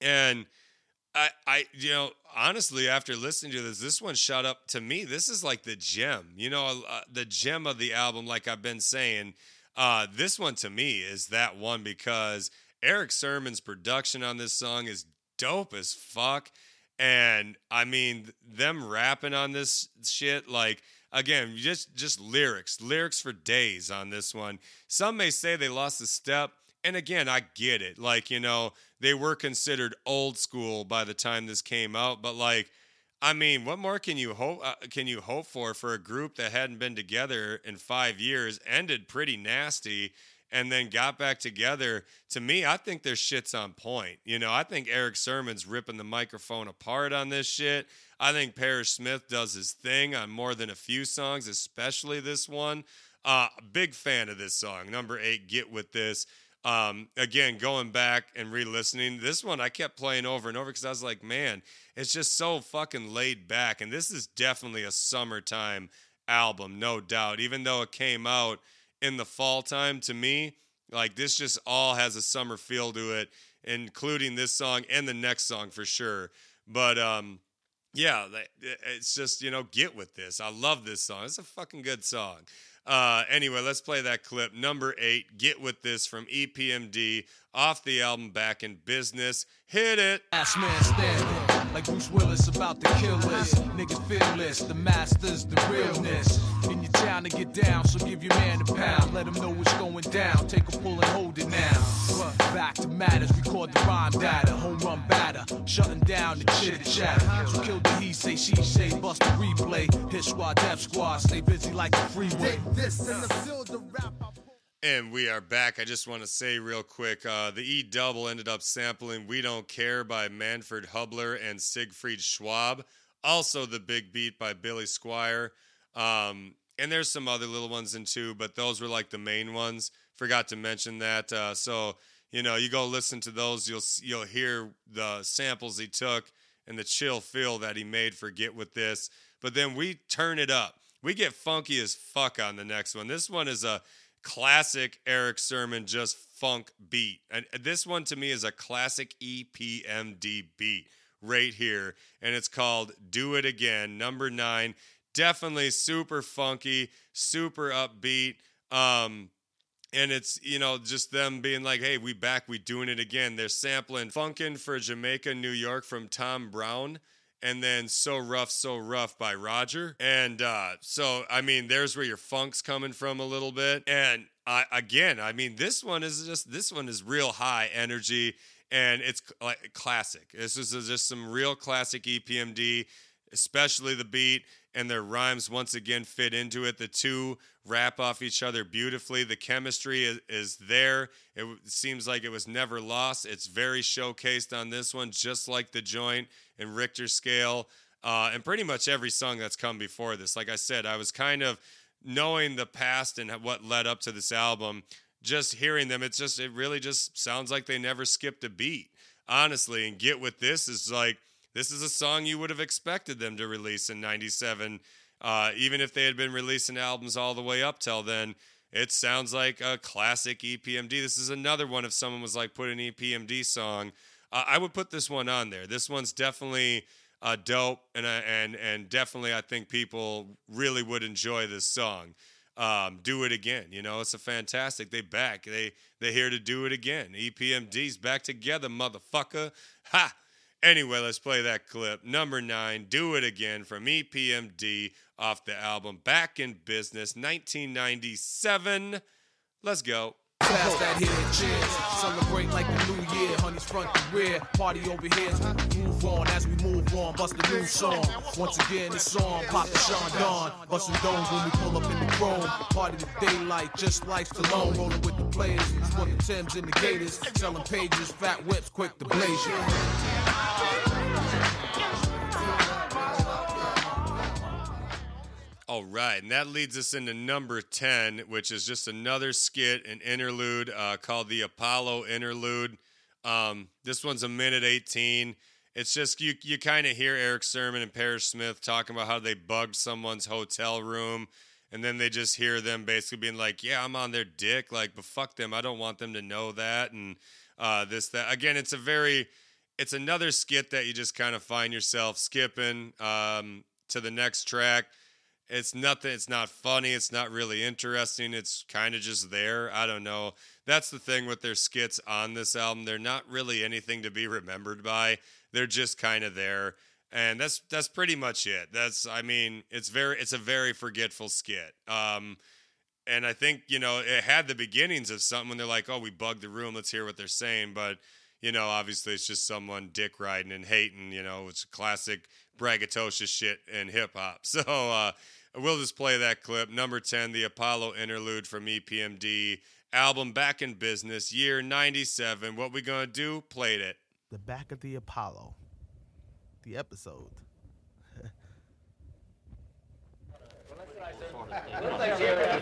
and I, I, you know, honestly, after listening to this, this one shot up to me. This is like the gem, you know, uh, the gem of the album. Like I've been saying, uh, this one to me is that one because Erick Sermon's production on this song is dope as fuck, and I mean them rapping on this shit like again just just lyrics lyrics for days on this one some may say they lost a step and again i get it like you know they were considered old school by the time this came out but like I mean, what more can you hope uh, can you hope for for a group that hadn't been together in 5 years, ended pretty nasty and then got back together? To me, I think their shit's on point. You know, I think Erick Sermon's ripping the microphone apart on this shit. I think Parrish Smith does his thing on more than a few songs, especially this one. Uh, big fan of this song. Number 8, Get With This. Um, again, going back and re-listening, this one I kept playing over and over because I was like, man, it's just so fucking laid back. And this is definitely a summertime album, no doubt. Even though it came out in the fall time, to me, like this just all has a summer feel to it, including this song and the next song for sure. But um, yeah, it's just you know, get with this. I love this song. It's a fucking good song. Uh, anyway, let's play that clip. Number eight, Get With This from EPMD off the album Back in Business. Hit it. Last man standing, like Bruce Willis about to kill us. Niggas fearless, the masters, the realness. In your town to get down, so give your man a pound. Let him know what's going down. Take a pull and hold it now. Back to matters, record the rhyme data. Home run batter, shutting down the chitter chatter. So kill the he say, she say, bust the replay. Hit squad, death squad, stay busy like the freeway. This and the rap And we are back. I just want to say real quick uh, the E double ended up sampling We Don't Care by Manfred Hubler and Siegfried Schwab. Also, the big beat by Billy Squier. Um, and there's some other little ones in too, but those were like the main ones. Forgot to mention that. Uh, so, you know, you go listen to those, you'll, you'll hear the samples he took and the chill feel that he made for Get With This. But then we turn it up. We get funky as fuck on the next one. This one is a classic Erick Sermon just funk beat. And this one to me is a classic EPMD beat right here. And it's called Do It Again, number nine. Definitely super funky, super upbeat. Um, and it's you know just them being like hey we back we doing it again. They're sampling funkin for jamaica new york from tom brown and then so rough so rough by roger. And uh, so i mean there's where your funk's coming from a little bit. And again i mean this one is just this one is real high energy and it's like classic. This is just some real classic epmd especially the beat and their rhymes once again fit into it. The two wrap off each other beautifully. The chemistry is, is there. It seems like it was never lost. It's very showcased on this one, just like the joint and Richter scale, uh, and pretty much every song that's come before this. Like I said, I was kind of knowing the past and what led up to this album. Just hearing them, it's just it really just sounds like they never skipped a beat, honestly. And get with this is like this is a song you would have expected them to release in 97 uh, even if they had been releasing albums all the way up till then it sounds like a classic epmd this is another one if someone was like put an epmd song. Uh, i would put this one on there. This one's definitely uh, dope and, and, and definitely i think people really would enjoy this song. Um, do it again you know it's a fantastic they back they they here to do it again. Epmd's back together motherfucker. Ha Anyway, let's play that clip. Number nine, Do It Again from EPMD off the album Back in Business 1997. Let's go. Pass that here, cheers. Celebrate like the new year. Honey's front and rear. Party over here. Move on as we move on. Bust a new song. Once again, it's on. Pop the Sean Dawn. Bustin' domes when we pull up in the chrome. Party to daylight, just like Stallone. Rolling with the players. Sport the Timbs and the Gators. Selling pages, fat whips, quick to blaze you. All right, and that leads us into number 10, which is just another skit, an interlude uh, called the Apollo Interlude. Um, this one's a minute 18. It's just you, you kind of hear Erick Sermon and Parrish Smith talking about how they bugged someone's hotel room, and then they just hear them basically being like, Yeah, I'm on their dick. Like, but fuck them. I don't want them to know that. And uh, this, that. Again, it's a very, it's another skit that you just kind of find yourself skipping um, to the next track it's nothing it's not funny it's not really interesting it's kind of just there i don't know that's the thing with their skits on this album they're not really anything to be remembered by they're just kind of there and that's that's pretty much it that's i mean it's very it's a very forgetful skit um and i think you know it had the beginnings of something when they're like oh we bugged the room let's hear what they're saying but you know obviously it's just someone dick riding and hating you know it's classic braggadocious shit in hip hop. So uh, we'll just play that clip. Number 10, the Apollo interlude from EPMD album Back in Business, year 97. What we gonna do? Played it. The back of the Apollo. The episode.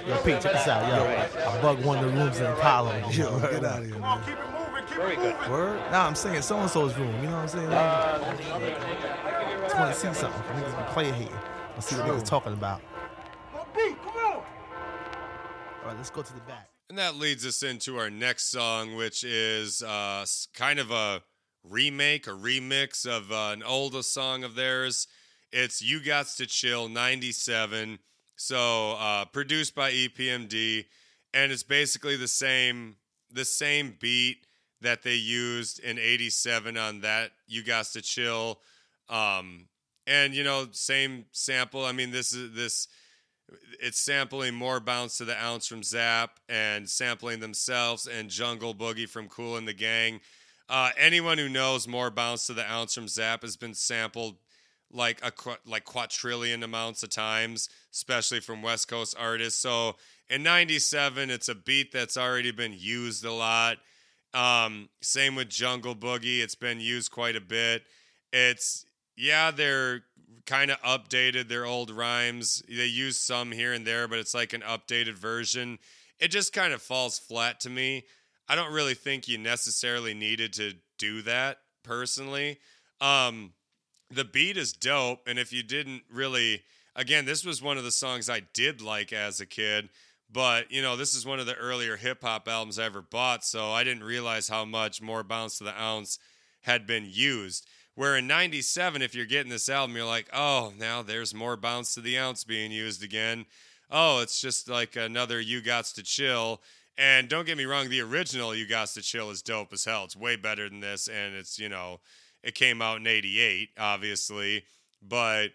Yo, Pete, check this out, yo. I bugged one of the rooms in Apollo. Yo, get out of here, man. Keep it moving, keep it moving. Word? Nah, I'm saying so and so's room. You know what I'm saying? Uh, just want to see something. Niggas be playing here. Let's see what niggas talking about. Beat, come on. All right, let's go to the back. And that leads us into our next song, which is uh, kind of a remake, a remix of uh, an older song of theirs. It's You Gots to Chill 97. So uh, produced by EPMD. And it's basically the same the same beat that they used in 87 on that You Gots to Chill. Um, and you know, same sample. I mean, this is this it's sampling more bounce to the ounce from Zap and sampling themselves and Jungle Boogie from Kool and the Gang. Uh, anyone who knows more bounce to the ounce from Zap has been sampled like a like quadrillion amounts of times, especially from West Coast artists. So in '97, it's a beat that's already been used a lot. Um, same with Jungle Boogie; it's been used quite a bit. It's yeah, they're kind of updated their old rhymes. They use some here and there, but it's like an updated version. It just kind of falls flat to me. I don't really think you necessarily needed to do that personally. Um, the beat is dope, and if you didn't really, again, this was one of the songs I did like as a kid. But you know, this is one of the earlier hip hop albums I ever bought, so I didn't realize how much more bounce to the ounce had been used. Where in 97, if you're getting this album, you're like, oh, now there's more bounce to the ounce being used again. Oh, it's just like another You Gots to Chill. And don't get me wrong, the original You Gots to Chill is dope as hell. It's way better than this. And it's, you know, it came out in 88, obviously. But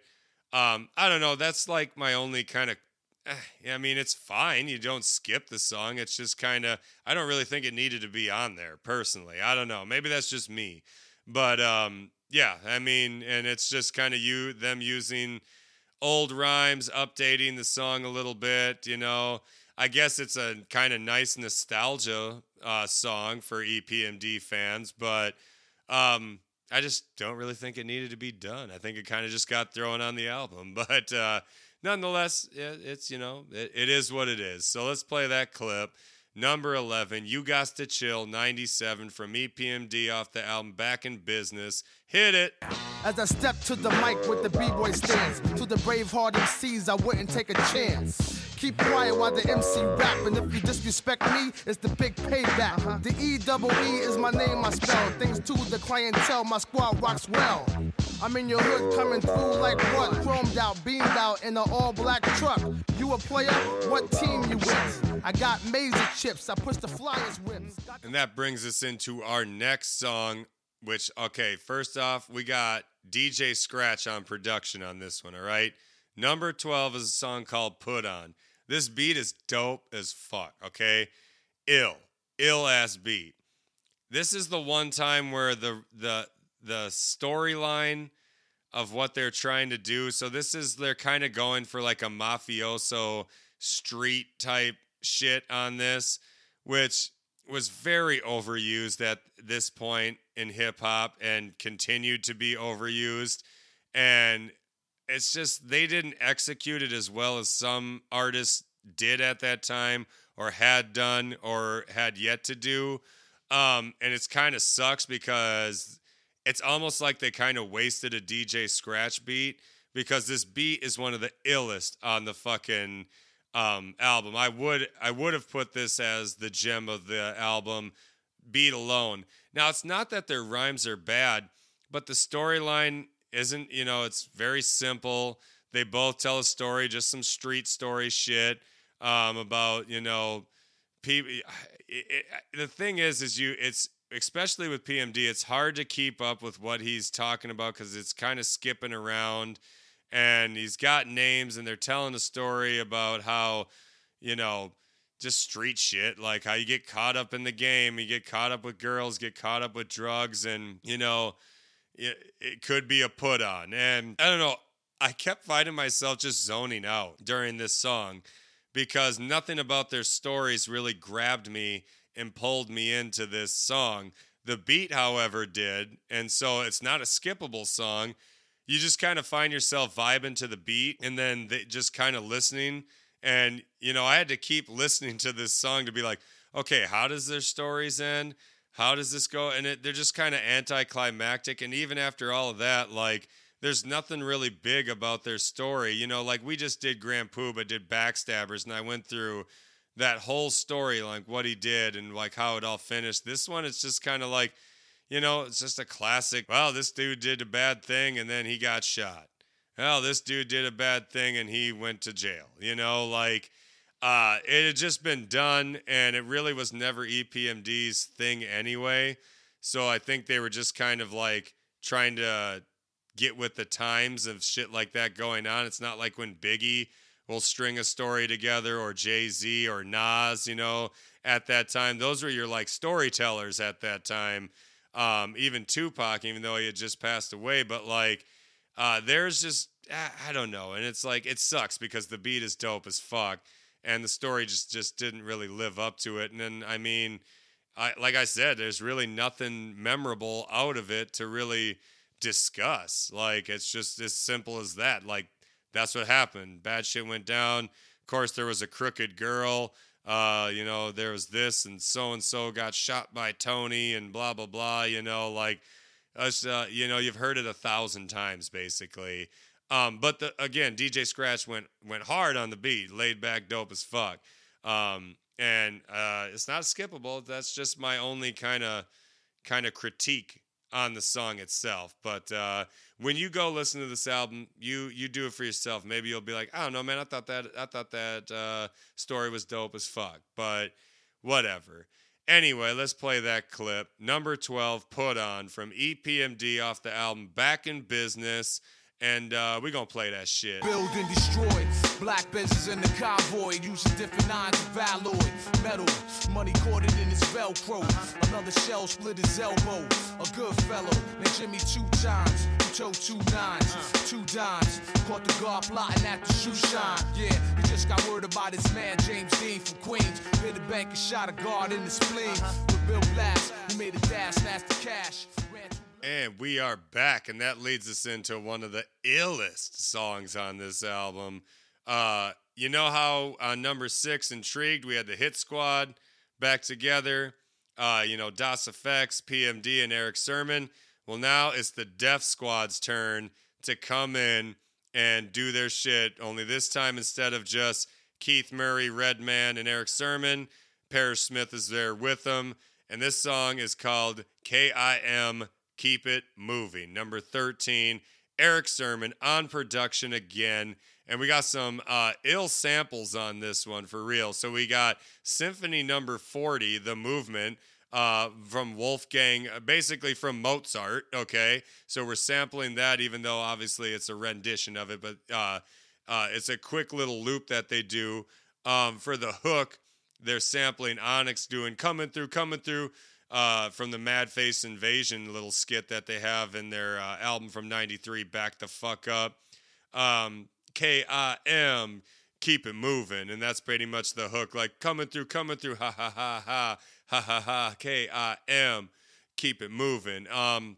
um, I don't know. That's like my only kind of. eh, I mean, it's fine. You don't skip the song. It's just kind of. I don't really think it needed to be on there personally. I don't know. Maybe that's just me. But um, yeah, I mean, and it's just kind of you them using old rhymes, updating the song a little bit. You know, I guess it's a kind of nice nostalgia uh, song for EPMD fans, but um, I just don't really think it needed to be done. I think it kind of just got thrown on the album, but uh, nonetheless, it, it's you know, it, it is what it is. So let's play that clip. Number 11, You Got to Chill 97 from EPMD off the album Back in Business. Hit it. As I step to the mic with the b-boy stance, to the brave-heart MCs, I wouldn't take a chance. Keep quiet while the MC rap, and if you disrespect me, it's the big payback. Uh-huh. The E double E is my name, I spell. Things to the clientele, my squad rocks well. I'm in your hood coming through like what? Chromed out, beamed out in an all-black truck. You a player? What team you with? I got Mazer chips, I push the flyers whips. And that brings us into our next song, which, okay, first off, we got DJ Scratch on production on this one, all right? Number 12 is a song called Put On. This beat is dope as fuck, okay? Ill. Ill ass beat. This is the one time where the the the storyline of what they're trying to do. So this is they're kind of going for like a mafioso street type shit on this, which was very overused at this point in hip hop and continued to be overused. And it's just they didn't execute it as well as some artists did at that time or had done or had yet to do. Um, and it's kind of sucks because it's almost like they kind of wasted a DJ Scratch beat because this beat is one of the illest on the fucking um, album. I would I would have put this as the gem of the album, beat alone. Now it's not that their rhymes are bad, but the storyline isn't. You know, it's very simple. They both tell a story, just some street story shit um, about you know people. The thing is, is you it's especially with PMD, it's hard to keep up with what he's talking about because it's kind of skipping around and he's got names and they're telling a story about how you know just street shit like how you get caught up in the game you get caught up with girls get caught up with drugs and you know it, it could be a put on. And I don't know, I kept finding myself just zoning out during this song because nothing about their stories really grabbed me and pulled me into this song. The beat, however, did. And so it's not a skippable song. You just kind of find yourself vibing to the beat and then just kind of listening. And, you know, I had to keep listening to this song to be like, okay, how does their stories end? How does this go? And it, they're just kind of anticlimactic. And even after all of that, like, there's nothing really big about their story. You know, like we just did Grand Puba, did Backstabbers, and I went through that whole story, like what he did and like how it all finished. This one, it's just kind of like, you know, it's just a classic. Well, this dude did a bad thing and then he got shot. Well, this dude did a bad thing and he went to jail. You know, like uh, it had just been done and it really was never EPMD's thing anyway. So I think they were just kind of like trying to get with the times of shit like that going on. It's not like when Biggie will string a story together or Jay Z or Nas, you know, at that time. Those were your like storytellers at that time. Um, even Tupac, even though he had just passed away, but like, uh, there's just, I don't know. And it's like, it sucks because the beat is dope as fuck. And the story just, just didn't really live up to it. And then, I mean, I, like I said, there's really nothing memorable out of it to really discuss. Like it's just as simple as that. Like that's what happened. Bad shit went down. Of course, there was a crooked girl. Uh, you know, there was this and so and so got shot by Tony and blah blah blah. You know, like us. Uh, you know, you've heard it a thousand times basically. Um, but the, again, DJ Scratch went went hard on the beat, laid back, dope as fuck. Um, and uh, it's not skippable. That's just my only kind of kind of critique on the song itself. But uh, when you go listen to this album, you you do it for yourself. Maybe you'll be like, I don't know, man. I thought that I thought that uh, story was dope as fuck. But whatever. Anyway, let's play that clip. Number 12, Put On from EPMD off the album Back in Business. And uh, we're to play that shit. Build and destroy. Black business in the convoy. Using different nines of alloy. Metal. Money corded in his Velcro. Another shell split his elbow. A good fellow. Named Jimmy two times. Who told two nines. Two dimes. Caught the guard plotting at the shoe shine. Yeah, he just got word about his man James Dean from Queens. Hit the bank and shot a guard in the spleen. With Bill Blast, who made a dash, snatched the cash. And we are back, and that leads us into one of the illest songs on this album. Uh, you know how on number six, Intrigued, we had the Hit Squad back together. Uh, you know, Das EFX, PMD, and Erick Sermon. Well, now it's the Def Squad's turn to come in and do their shit. Only this time, instead of just Keith Murray, Redman, and Erick Sermon, Parrish Smith is there with them. And this song is called KIM Keep It Moving. Number 13, Erick Sermon on production again. And we got some uh, ill samples on this one for real. So we got Symphony Number 40, The Movement, uh, from Wolfgang, uh, basically from Mozart. Okay. So we're sampling that, even though obviously it's a rendition of it, but uh, uh, it's a quick little loop that they do. Um, for the hook, they're sampling Onyx doing Coming Through, Coming Through uh, from the Mad Face Invasion little skit that they have in their uh, album from 93, Back the Fuck Up. Um, K I M, keep it moving. And that's pretty much the hook. Like coming through, coming through, ha ha ha ha, ha ha ha, K I M, keep it moving. Um,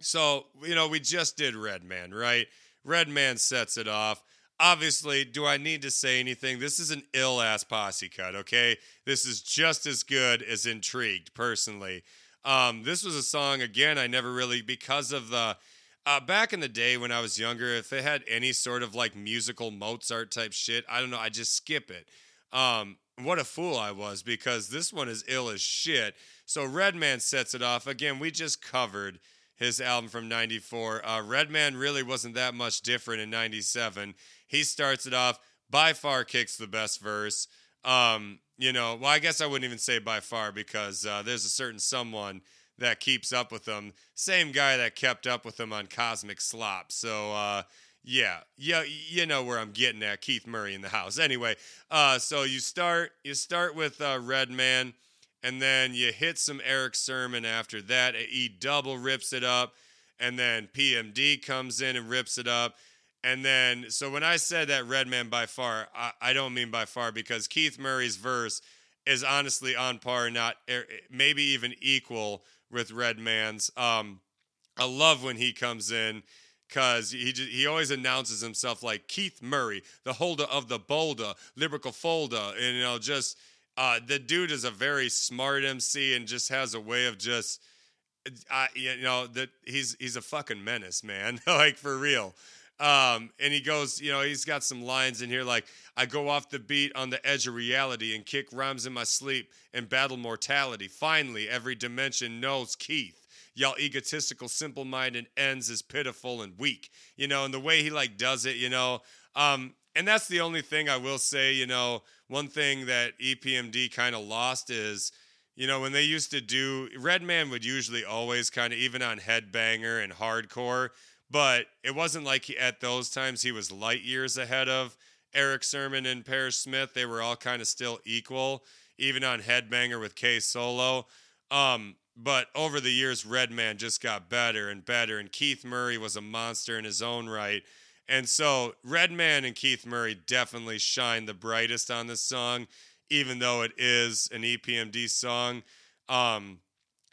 so, you know, we just did Redman, right? Redman sets it off. Obviously, do I need to say anything? This is an ill ass posse cut, okay? This is just as good as Intrigued, personally. Um, this was a song, again, I never really, because of the. Uh, back in the day when I was younger, if it had any sort of like musical Mozart type shit, I don't know, I just skip it. Um, what a fool I was because this one is ill as shit. So Redman sets it off. Again, we just covered his album from 94. Uh, Redman really wasn't that much different in 97. He starts it off, by far kicks the best verse. Um, you know, well, I guess I wouldn't even say by far because uh, there's a certain someone that keeps up with them. Same guy that kept up with them on Cosmic Slop. So, uh, yeah, yeah, you know where I'm getting at. Keith Murray in the house. Anyway, uh, so you start you start with uh, Redman, and then you hit some Erick Sermon after that. He double rips it up, and then PMD comes in and rips it up. And then, so when I said that Redman by far, I, I don't mean by far because Keith Murray's verse is honestly on par, not er, maybe even equal with Redman's. Um, I love when he comes in because he just, he always announces himself like Keith Murray, the holder of the boulder, lyrical folder, and you know just uh, the dude is a very smart MC and just has a way of just. I, you know that he's he's a fucking menace, man. like for real. Um, and he goes, you know, he's got some lines in here like, I go off the beat on the edge of reality and kick rhymes in my sleep and battle mortality. Finally, every dimension knows Keith. Y'all egotistical, simple minded ends is pitiful and weak. You know, and the way he like does it, you know. Um, and that's the only thing I will say, you know, one thing that EPMD kind of lost is, you know, when they used to do Redman would usually always kind of even on Headbanger and Hardcore, but it wasn't like he, at those times he was light years ahead of Erick Sermon and Parrish Smith. They were all kind of still equal, even on Headbanger with K Solo. Um, but over the years, Redman just got better and better, and Keith Murray was a monster in his own right. And so Redman and Keith Murray definitely shine the brightest on this song, even though it is an EPMD song. Um,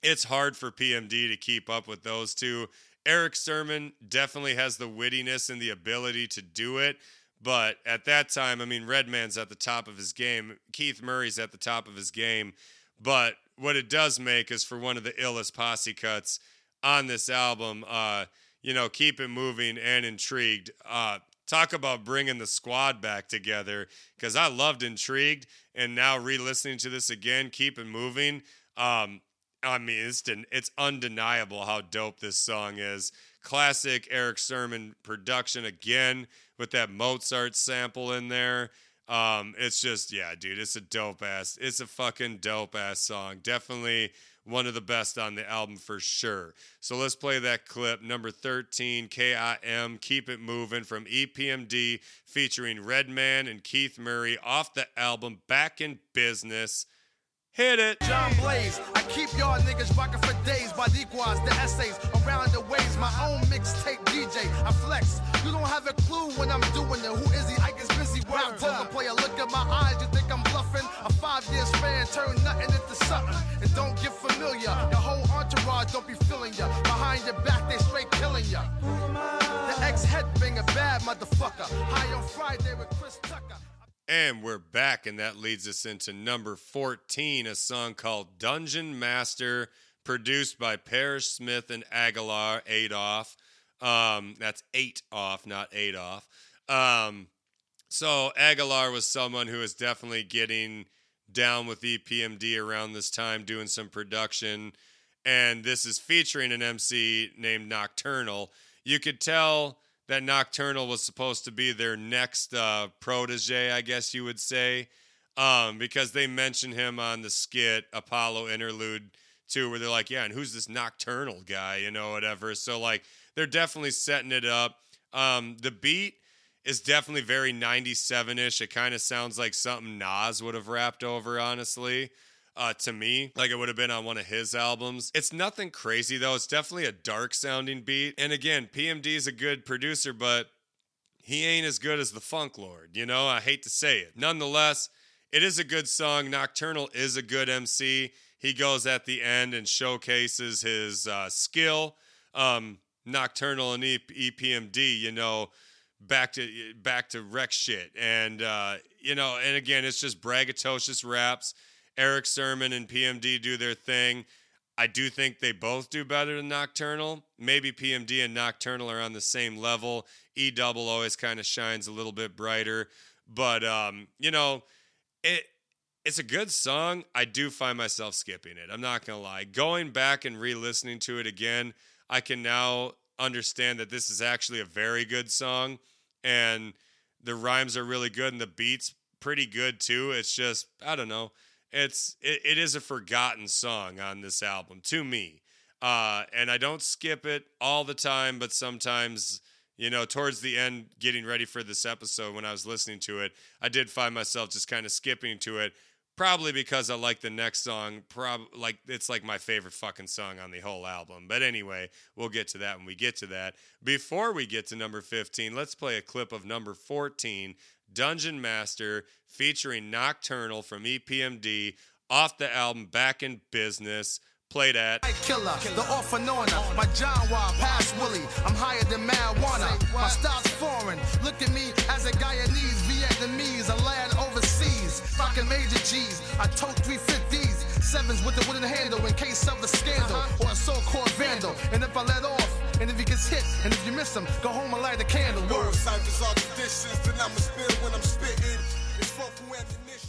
it's hard for PMD to keep up with those two. Erick Sermon definitely has the wittiness and the ability to do it. But at that time, I mean, Redman's at the top of his game. Keith Murray's at the top of his game. But what it does make is for one of the illest posse cuts on this album, uh, you know, keep it moving and intrigued. Uh, talk about bringing the squad back together because I loved Intrigued and now re-listening to this again, keep it moving. Um, I mean, it's it's undeniable how dope this song is. Classic Erick Sermon production again with that Mozart sample in there. Um, it's just yeah, dude, it's a dope ass. It's a fucking dope ass song. Definitely one of the best on the album for sure. So let's play that clip. Number 13, KIM, Keep It Moving from EPMD featuring Redman and Keith Murray off the album Back in Business. Hit it. John Blaze. I keep y'all niggas rocking for days by the quads, the essays, around the ways. My own mixtape DJ. I flex. You don't have a clue when I'm doing it. Who is he? I get busy. Rap poker player. Look at my eyes. You think I'm bluffing? A five year span turn nothing into something. And don't get familiar. Your whole entourage don't be feeling ya. Behind your back, they straight killing ya. The ex headbanger, bad motherfucker. High on Friday with Chris Tucker. And we're back, and that leads us into number 14, a song called Dungeon Master, produced by Parrish Smith and Agallah, off. Um, that's eight off, not eight off. Um, so Agallah was someone who was definitely getting down with EPMD around this time, doing some production. And this is featuring an MC named Nocturnal. You could tell that Nocturnal was supposed to be their next uh, protege, I guess you would say, um, because they mention him on the skit Apollo Interlude too, where they're like, "Yeah, and who's this Nocturnal guy?" You know, whatever. So like, they're definitely setting it up. Um, the beat is definitely very 97ish. It kind of sounds like something Nas would have rapped over, honestly. Uh, to me, like it would have been on one of his albums. It's nothing crazy though. It's definitely a dark sounding beat. And again, PMD is a good producer, but he ain't as good as the Funk Lord. You know, I hate to say it. Nonetheless, it is a good song. Nocturnal is a good MC. He goes at the end and showcases his uh, skill. Um, Nocturnal and e- EPMD, you know, back to back to wreck shit, and uh, you know, and again, it's just braggadocious raps. Erick Sermon and PMD do their thing. I do think they both do better than Nocturnal. Maybe PMD and Nocturnal are on the same level. E double always kind of shines a little bit brighter, but um, you know, it it's a good song. I do find myself skipping it. I'm not gonna lie. Going back and re-listening to it again, I can now understand that this is actually a very good song, and the rhymes are really good and the beats pretty good too. It's just I don't know. It's it, it is a forgotten song on this album to me, uh, and I don't skip it all the time, but sometimes you know towards the end, getting ready for this episode when I was listening to it, I did find myself just kind of skipping to it Probably because I like the next song. Prob like it's like my favorite fucking song on the whole album. But anyway, we'll get to that when we get to that. Before we get to number 15, let's play a clip of number 14, Dungeon Master, featuring Nocturnal from EPMD, off the album Back in Business. Played at Night killer, the my John Wall, past Willie. I'm higher than marijuana. My foreign. Look at me as a Guyanese, Vietnamese, a lad overseas. Major G's. I tote 350s, sevens with the wooden handle in case of scandal or a so-called vandal. And if I let off, and if he gets hit, and if you miss him, go home and light a candle. Word. Ciphers are traditions, then I'ma spit when I'm spitting. It's.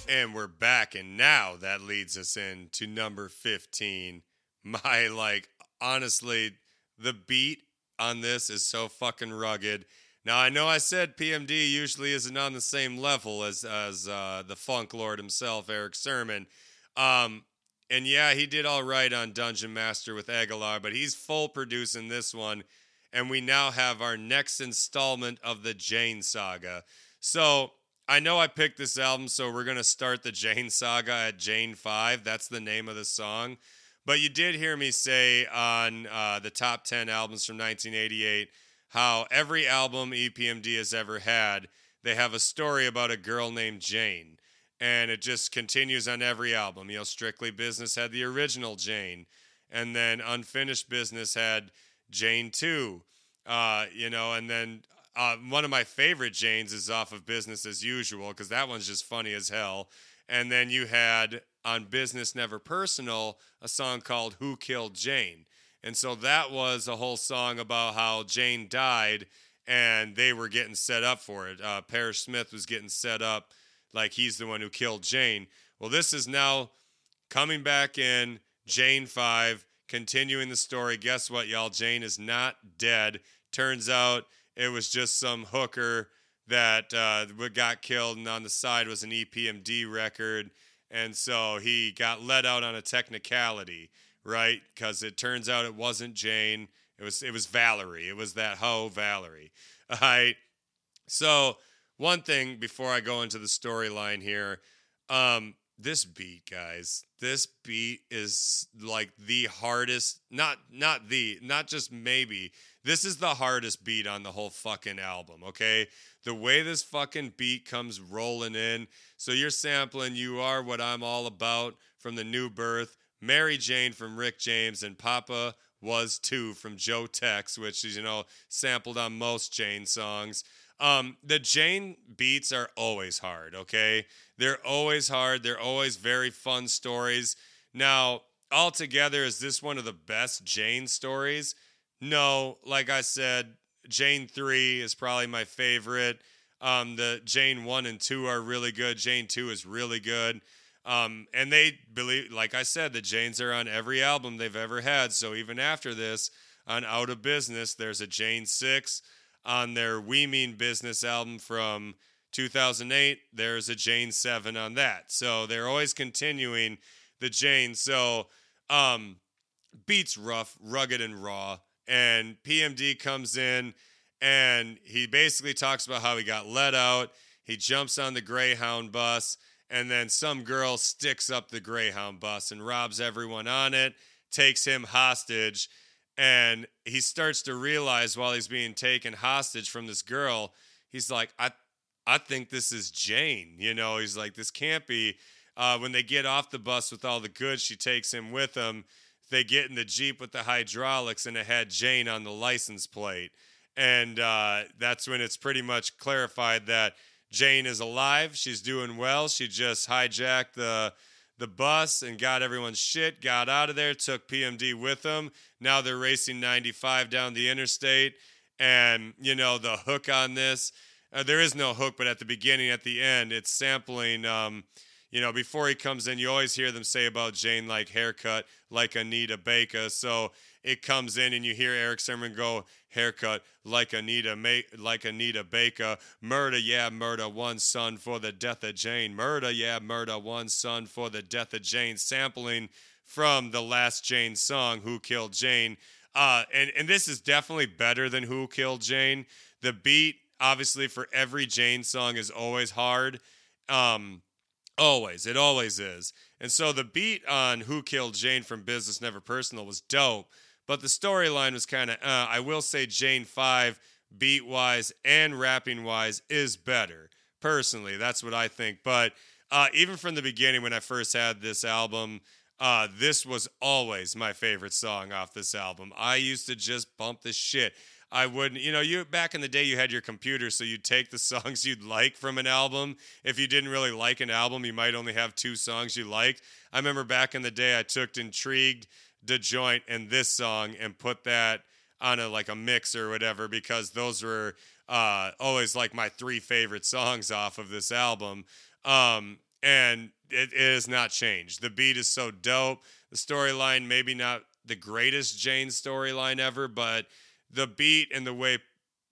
And we're back, and now that leads us into number 15. My, like, honestly, the beat on this is so fucking rugged. Now, I know I said PMD usually isn't on the same level as, as uh, the funk lord himself, Erick Sermon. Um, and yeah, he did all right on Dungeon Master with Agallah, but he's full producing this one. And we now have our next installment of the Jane saga. So I know I picked this album, so we're going to start the Jane saga at Jane 5. That's the name of the song. But you did hear me say on uh, the top 10 albums from 1988 how every album EPMD has ever had, they have a story about a girl named Jane. And it just continues on every album. You know, Strictly Business had the original Jane. And then Unfinished Business had Jane 2. Uh, you know, and then uh, one of my favorite Janes is off of Business as Usual because that one's just funny as hell. And then you had on Business Never Personal a song called Who Killed Jane. And so that was a whole song about how Jane died and they were getting set up for it. Uh, Parrish Smith was getting set up like he's the one who killed Jane. Well, this is now coming back in Jane 5, continuing the story. Guess what, y'all? Jane is not dead. Turns out it was just some hooker that uh, got killed, and on the side was an EPMD record. And so he got let out on a technicality, right? Because it turns out it wasn't Jane. It was it was Valerie. It was that hoe Valerie. All right. So one thing before I go into the storyline here, um, this beat, guys, this beat is like the hardest. Not not the not just maybe. This is the hardest beat on the whole fucking album. Okay, the way this fucking beat comes rolling in. So you're sampling "You Are What I'm All About" from the New Birth, Mary Jane from Rick James, and Papa was too from Joe Tex, which is you know sampled on most Jane songs. Um, the Jane beats are always hard, okay? They're always hard. They're always very fun stories. Now, altogether, is this one of the best Jane stories? No, like I said, Jane 3 is probably my favorite. Um, the Jane 1 and 2 are really good. Jane 2 is really good. Um, and they believe, like I said, the Janes are on every album they've ever had. So even after this, on Out of Business, there's a Jane 6 on their We Mean Business album from 2008. There's a Jane 7 on that. So they're always continuing the Jane. So um, beats rough, rugged, and raw. And PMD comes in and he basically talks about how he got let out. He jumps on the Greyhound bus, and then some girl sticks up the Greyhound bus and robs everyone on it, takes him hostage and he starts to realize while he's being taken hostage from this girl he's like i i think this is jane you know? He's like this can't be. Uh, when they get off the bus with all the goods she takes him with them. They get in the jeep with the hydraulics and it had jane on the license plate. And uh, that's when it's pretty much clarified that jane is alive. She's doing well. She just hijacked the the bus and got everyone's shit, got out of there, took PMD with them. Now they're racing 95 down the interstate. And, you know, the hook on this, uh, there is no hook, but at the beginning, at the end, it's sampling. Um, you know, before he comes in, you always hear them say about Jane like haircut, like Anita Baker. So it comes in and you hear Erick Sermon go, haircut like Anita, Ma- like Anita Baker. Murder, yeah, murder one son for the death of Jane. Murder, yeah, murder one son for the death of Jane. Sampling from the last Jane song, Who Killed Jane. Uh, and, and this is definitely better than Who Killed Jane. The beat, obviously, for every Jane song is always hard. Um, Always. It always is. And so the beat on Who Killed Jane from Business Never Personal was dope, but the storyline was kind of, uh, I will say Jane 5, beat wise and rapping wise, is better. Personally, that's what I think. But uh, even from the beginning, when I first had this album, uh, this was always my favorite song off this album. I used to just bump the shit. I wouldn't, you know, you back in the day you had your computer, so you'd take the songs you'd like from an album. If you didn't really like an album, you might only have two songs you liked. I remember back in the day I took Intrigued, The Joint, and this song and put that on a like a mix or whatever because those were uh, always like my three favorite songs off of this album. Um, and it, it has not changed. The beat is so dope. The storyline, maybe not the greatest Jane storyline ever, but the beat and the way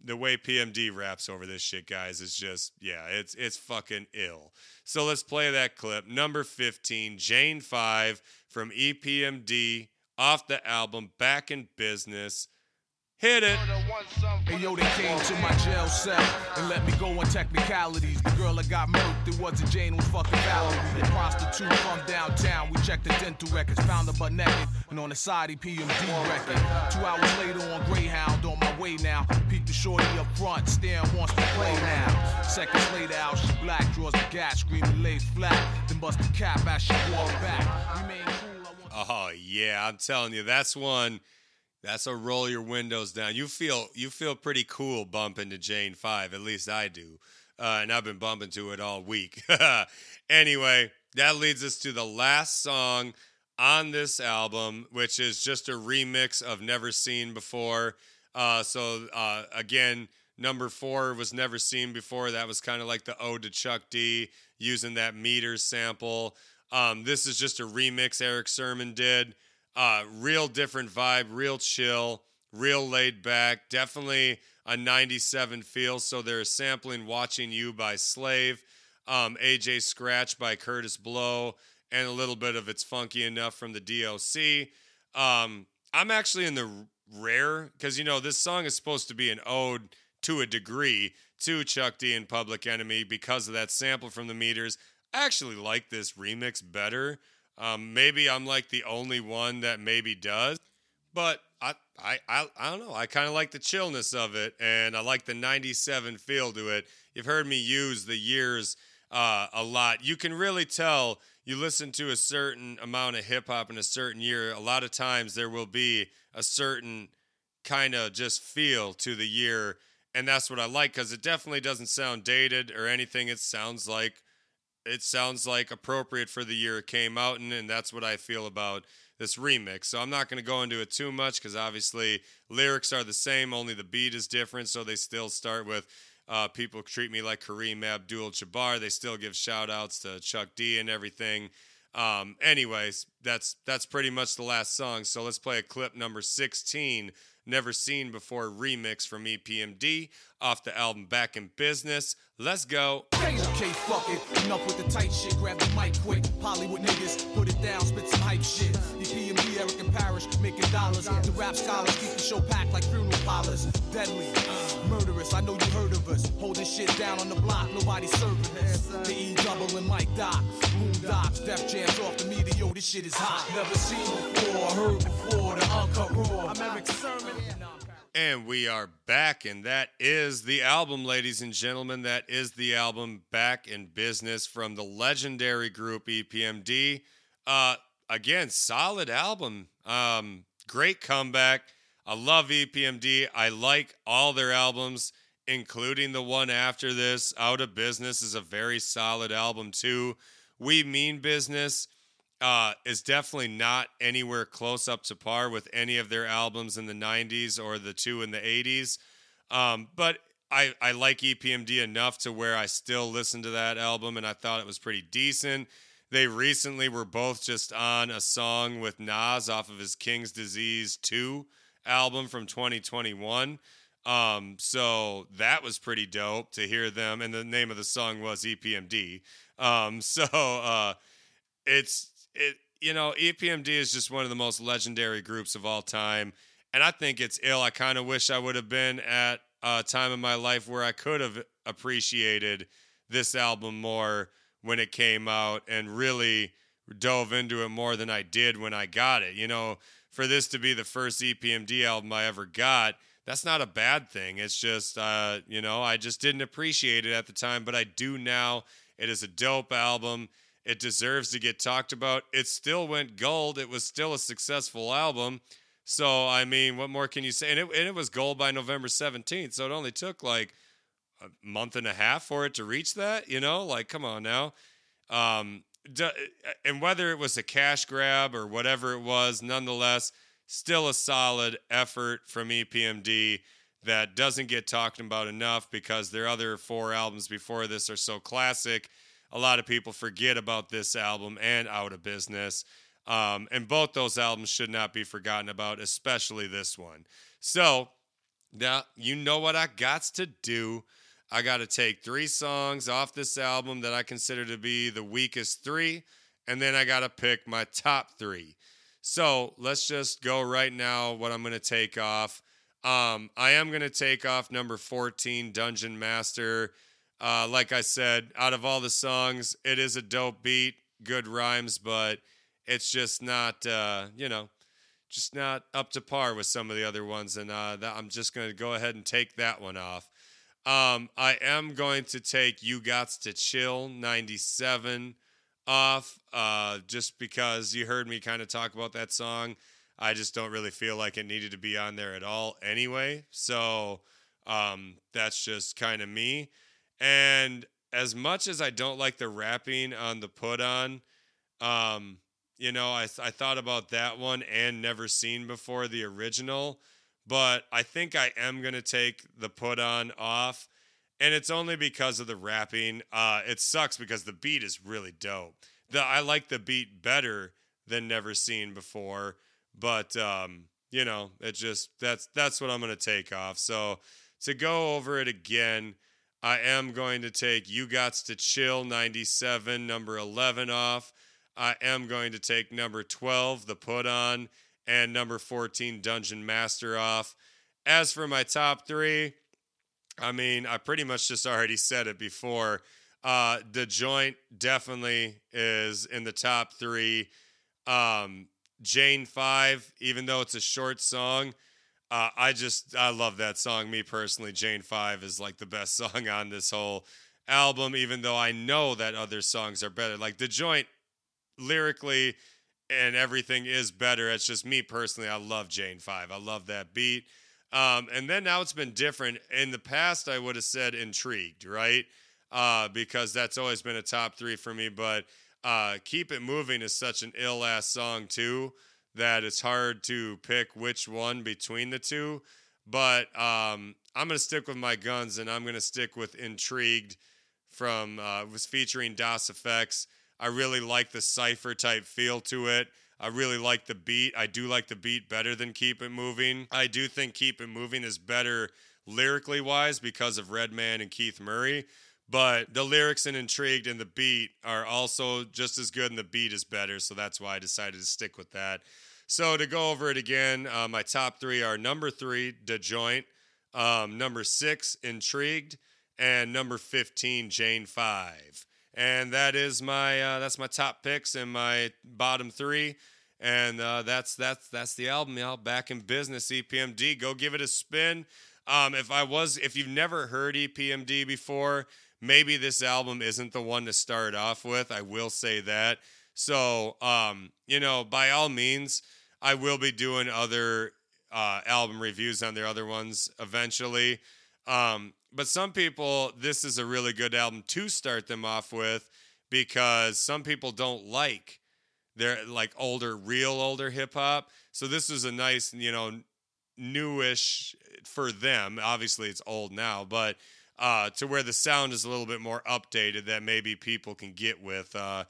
the way PMD raps over this shit, guys, is just yeah, it's it's fucking ill. So let's play that clip. Number 15, Jane 5 from EPMD off the album Back in Business. Hit it. Hey yo, they came to my jail cell and let me go on technicalities. The girl that got murked, it wasn't Jane, it was fucking Valerie. The prostitute from downtown. We checked the dental records, found her butt naked, and on the side, EPMD record. Two hours later on Greyhound, on my way now. Peep the shorty up front, staring wants to play now. Seconds later, out she black, draws the gas, screaming lays flat, then bust the cap as she walk back. Oh yeah, I'm telling you, that's one. That's a roll your windows down. You feel you feel pretty cool bumping to Jane Five. At least I do, uh, and I've been bumping to it all week. anyway, that leads us to the last song on this album, which is just a remix of Never Seen Before. Uh, so uh, again, number four was Never Seen Before. That was kind of like the ode to Chuck D, using that meter sample. Um, this is just a remix Erick Sermon did. Uh, real different vibe, real chill, real laid back. Definitely a 97 feel. So they're sampling Watching You by Slave, um, AJ Scratch by Kurtis Blow, and a little bit of It's Funky Enough from the DOC. Um, I'm actually in the rare, because, you know, this song is supposed to be an ode to a degree to Chuck D and Public Enemy because of that sample from the meters. I actually like this remix better. Um, maybe I'm like the only one that maybe does, but I I I, I don't know. I kind of like the chillness of it, and I like the '97 feel to it. You've heard me use the years uh, a lot. You can really tell. You listen to a certain amount of hip hop in a certain year. A lot of times there will be a certain kind of just feel to the year, and that's what I like because it definitely doesn't sound dated or anything. It sounds like it sounds like appropriate for the year it came out in, and that's what I feel about this remix. So I'm not going to go into it too much because obviously lyrics are the same, only the beat is different. So they still start with uh, people treat me like Kareem Abdul Jabbar. They still give shout outs to Chuck D and everything. Um, anyways, that's that's pretty much the last song. So let's play a clip number 16, Never Seen Before remix from EPMD off the album Back in Business. Let's go. Okay, fuck it. Enough with the tight shit. Grab the mic quick. Hollywood niggas, put it down, spit some hype shit. EPMD, Erick and making dollars. The rap scholars keep the show packed like funeral parlors. Deadly, murderous. I know you heard of us. Holding shit down on the block. Nobody serving us. The E double and Mic Doc. Moon Docs, Def Jams off the media. Yo, this shit is hot. Never seen before, heard before. The uncut raw. I'm Erick Sermon. And we are back, and that is the album, ladies and gentlemen. That is the album Back in Business from the legendary group EPMD. Uh, again, solid album. Um, great comeback. I love EPMD. I like all their albums, including the one after this. Out of Business is a very solid album, too. We Mean Business uh, is definitely not anywhere close up to par with any of their albums in the 90s or the two in the 80s. Um, but I, I like EPMD enough to where I still listen to that album and I thought it was pretty decent. They recently were both just on a song with Nas off of his King's Disease 2 album from 2021. Um, so that was pretty dope to hear them. And the name of the song was EPMD. Um, so uh, it's it you know EPMD is just one of the most legendary groups of all time, and I think it's ill. I kind of wish I would have been at a time in my life where I could have appreciated this album more when it came out and really dove into it more than I did when I got it. You know, for this to be the first EPMD album I ever got, that's not a bad thing. It's just, uh, you know, I just didn't appreciate it at the time, but I do now. It is a dope album. It deserves to get talked about. It still went gold. It was still a successful album. So, I mean, what more can you say? And it, and it was gold by November 17th. So it only took like a month and a half for it to reach that, you know? Like, come on now. Um, d- and whether it was a cash grab or whatever it was, nonetheless, still a solid effort from EPMD that doesn't get talked about enough because their other four albums before this are so classic. A lot of people forget about this album and Out of Business. Um, and both those albums should not be forgotten about, especially this one. So, now you know what I got to do. I got to take three songs off this album that I consider to be the weakest three, and then I got to pick my top three. So let's just go right now. What I'm going to take off. Um, I am going to take off number 14, Dungeon Master. Uh, like I said, out of all the songs, it is a dope beat, good rhymes, but it's just not, uh, you know, just not up to par with some of the other ones. And uh, that, I'm just going to go ahead and take that one off. Um, I am going to take You Gots to Chill 97 off uh, just because you heard me kind of talk about that song. I just don't really feel like it needed to be on there at all anyway. So um, that's just kind of me. And as much as I don't like the rapping on the put on, um, you know, I, I thought about that one and never seen before the original, but I think I am to take the put on off. And it's only because of the rapping. Uh, it sucks because the beat is really dope. The I like the beat better than never seen before, but um, you know, it just that's that's what I'm gonna take off. So to go over it again, I am going to take You Gots to Chill 97, number 11 off. I am going to take number 12, The Put On, and number 14, Dungeon Master off. As for my top three, I mean, I pretty much just already said it before. Uh, the joint definitely is in the top three. Um, Jane Five, even though it's a short song, uh, I just I love that song. Me personally, Jane Five is like the best song on this whole album. Even though I know that other songs are better, like the joint lyrically and everything is better. It's just me personally. I love Jane Five. I love that beat. Um, and then now it's been different. In the past, I would have said intrigued, right? Uh, because that's always been a top three for me. But uh, Keep It Moving is such an ill ass song, too, that it's hard to pick which one between the two. But um, I'm going to stick with my guns and I'm going to stick with Intrigued from, uh, was featuring Das EFX. I really like the cipher type feel to it. I really like the beat. I do like the beat better than Keep It Moving. I do think Keep It Moving is better lyrically wise because of Redman and Keith Murray. But the lyrics and Intrigued and the beat are also just as good, and the beat is better. So that's why I decided to stick with that. So to go over it again, uh, my top three are number three, The Joint, um, number six, Intrigued, and number 15, Jane 5 and that is my uh, that's my top picks and my bottom three. And uh, that's that's that's the album y'all. Back in business epmd go give it a spin. Um, if i was if you've never heard epmd before maybe this album isn't the one to start off with. I will say that. So um, you know by all means i will be doing other uh, album reviews on their other ones eventually. Um, but some people, this is a really good album to start them off with because some people don't like their like older, real older hip hop. So this is a nice, you know, newish for them. Obviously, it's old now, but uh, to where the sound is a little bit more updated that maybe people can get with. Uh,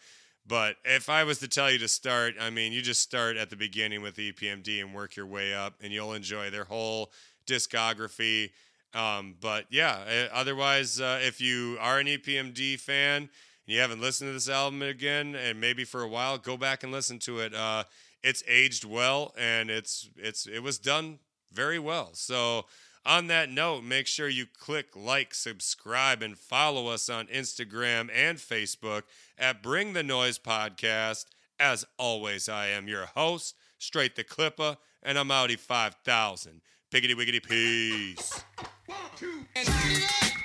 but if I was to tell you to start, I mean, you just start at the beginning with EPMD and work your way up, and you'll enjoy their whole discography. Um, but yeah, eh, otherwise, uh, if you are an EPMD fan and you haven't listened to this album again, and maybe for a while, go back and listen to it. Uh, it's aged well, and it's it's it was done very well. So On that note, make sure you click like, subscribe, and follow us on Instagram and Facebook at Bring the Noise Podcast. As always, I am your host, Str8 the Clippa, and I'm Audi 5000. Piggity wiggity peace. Turn it up.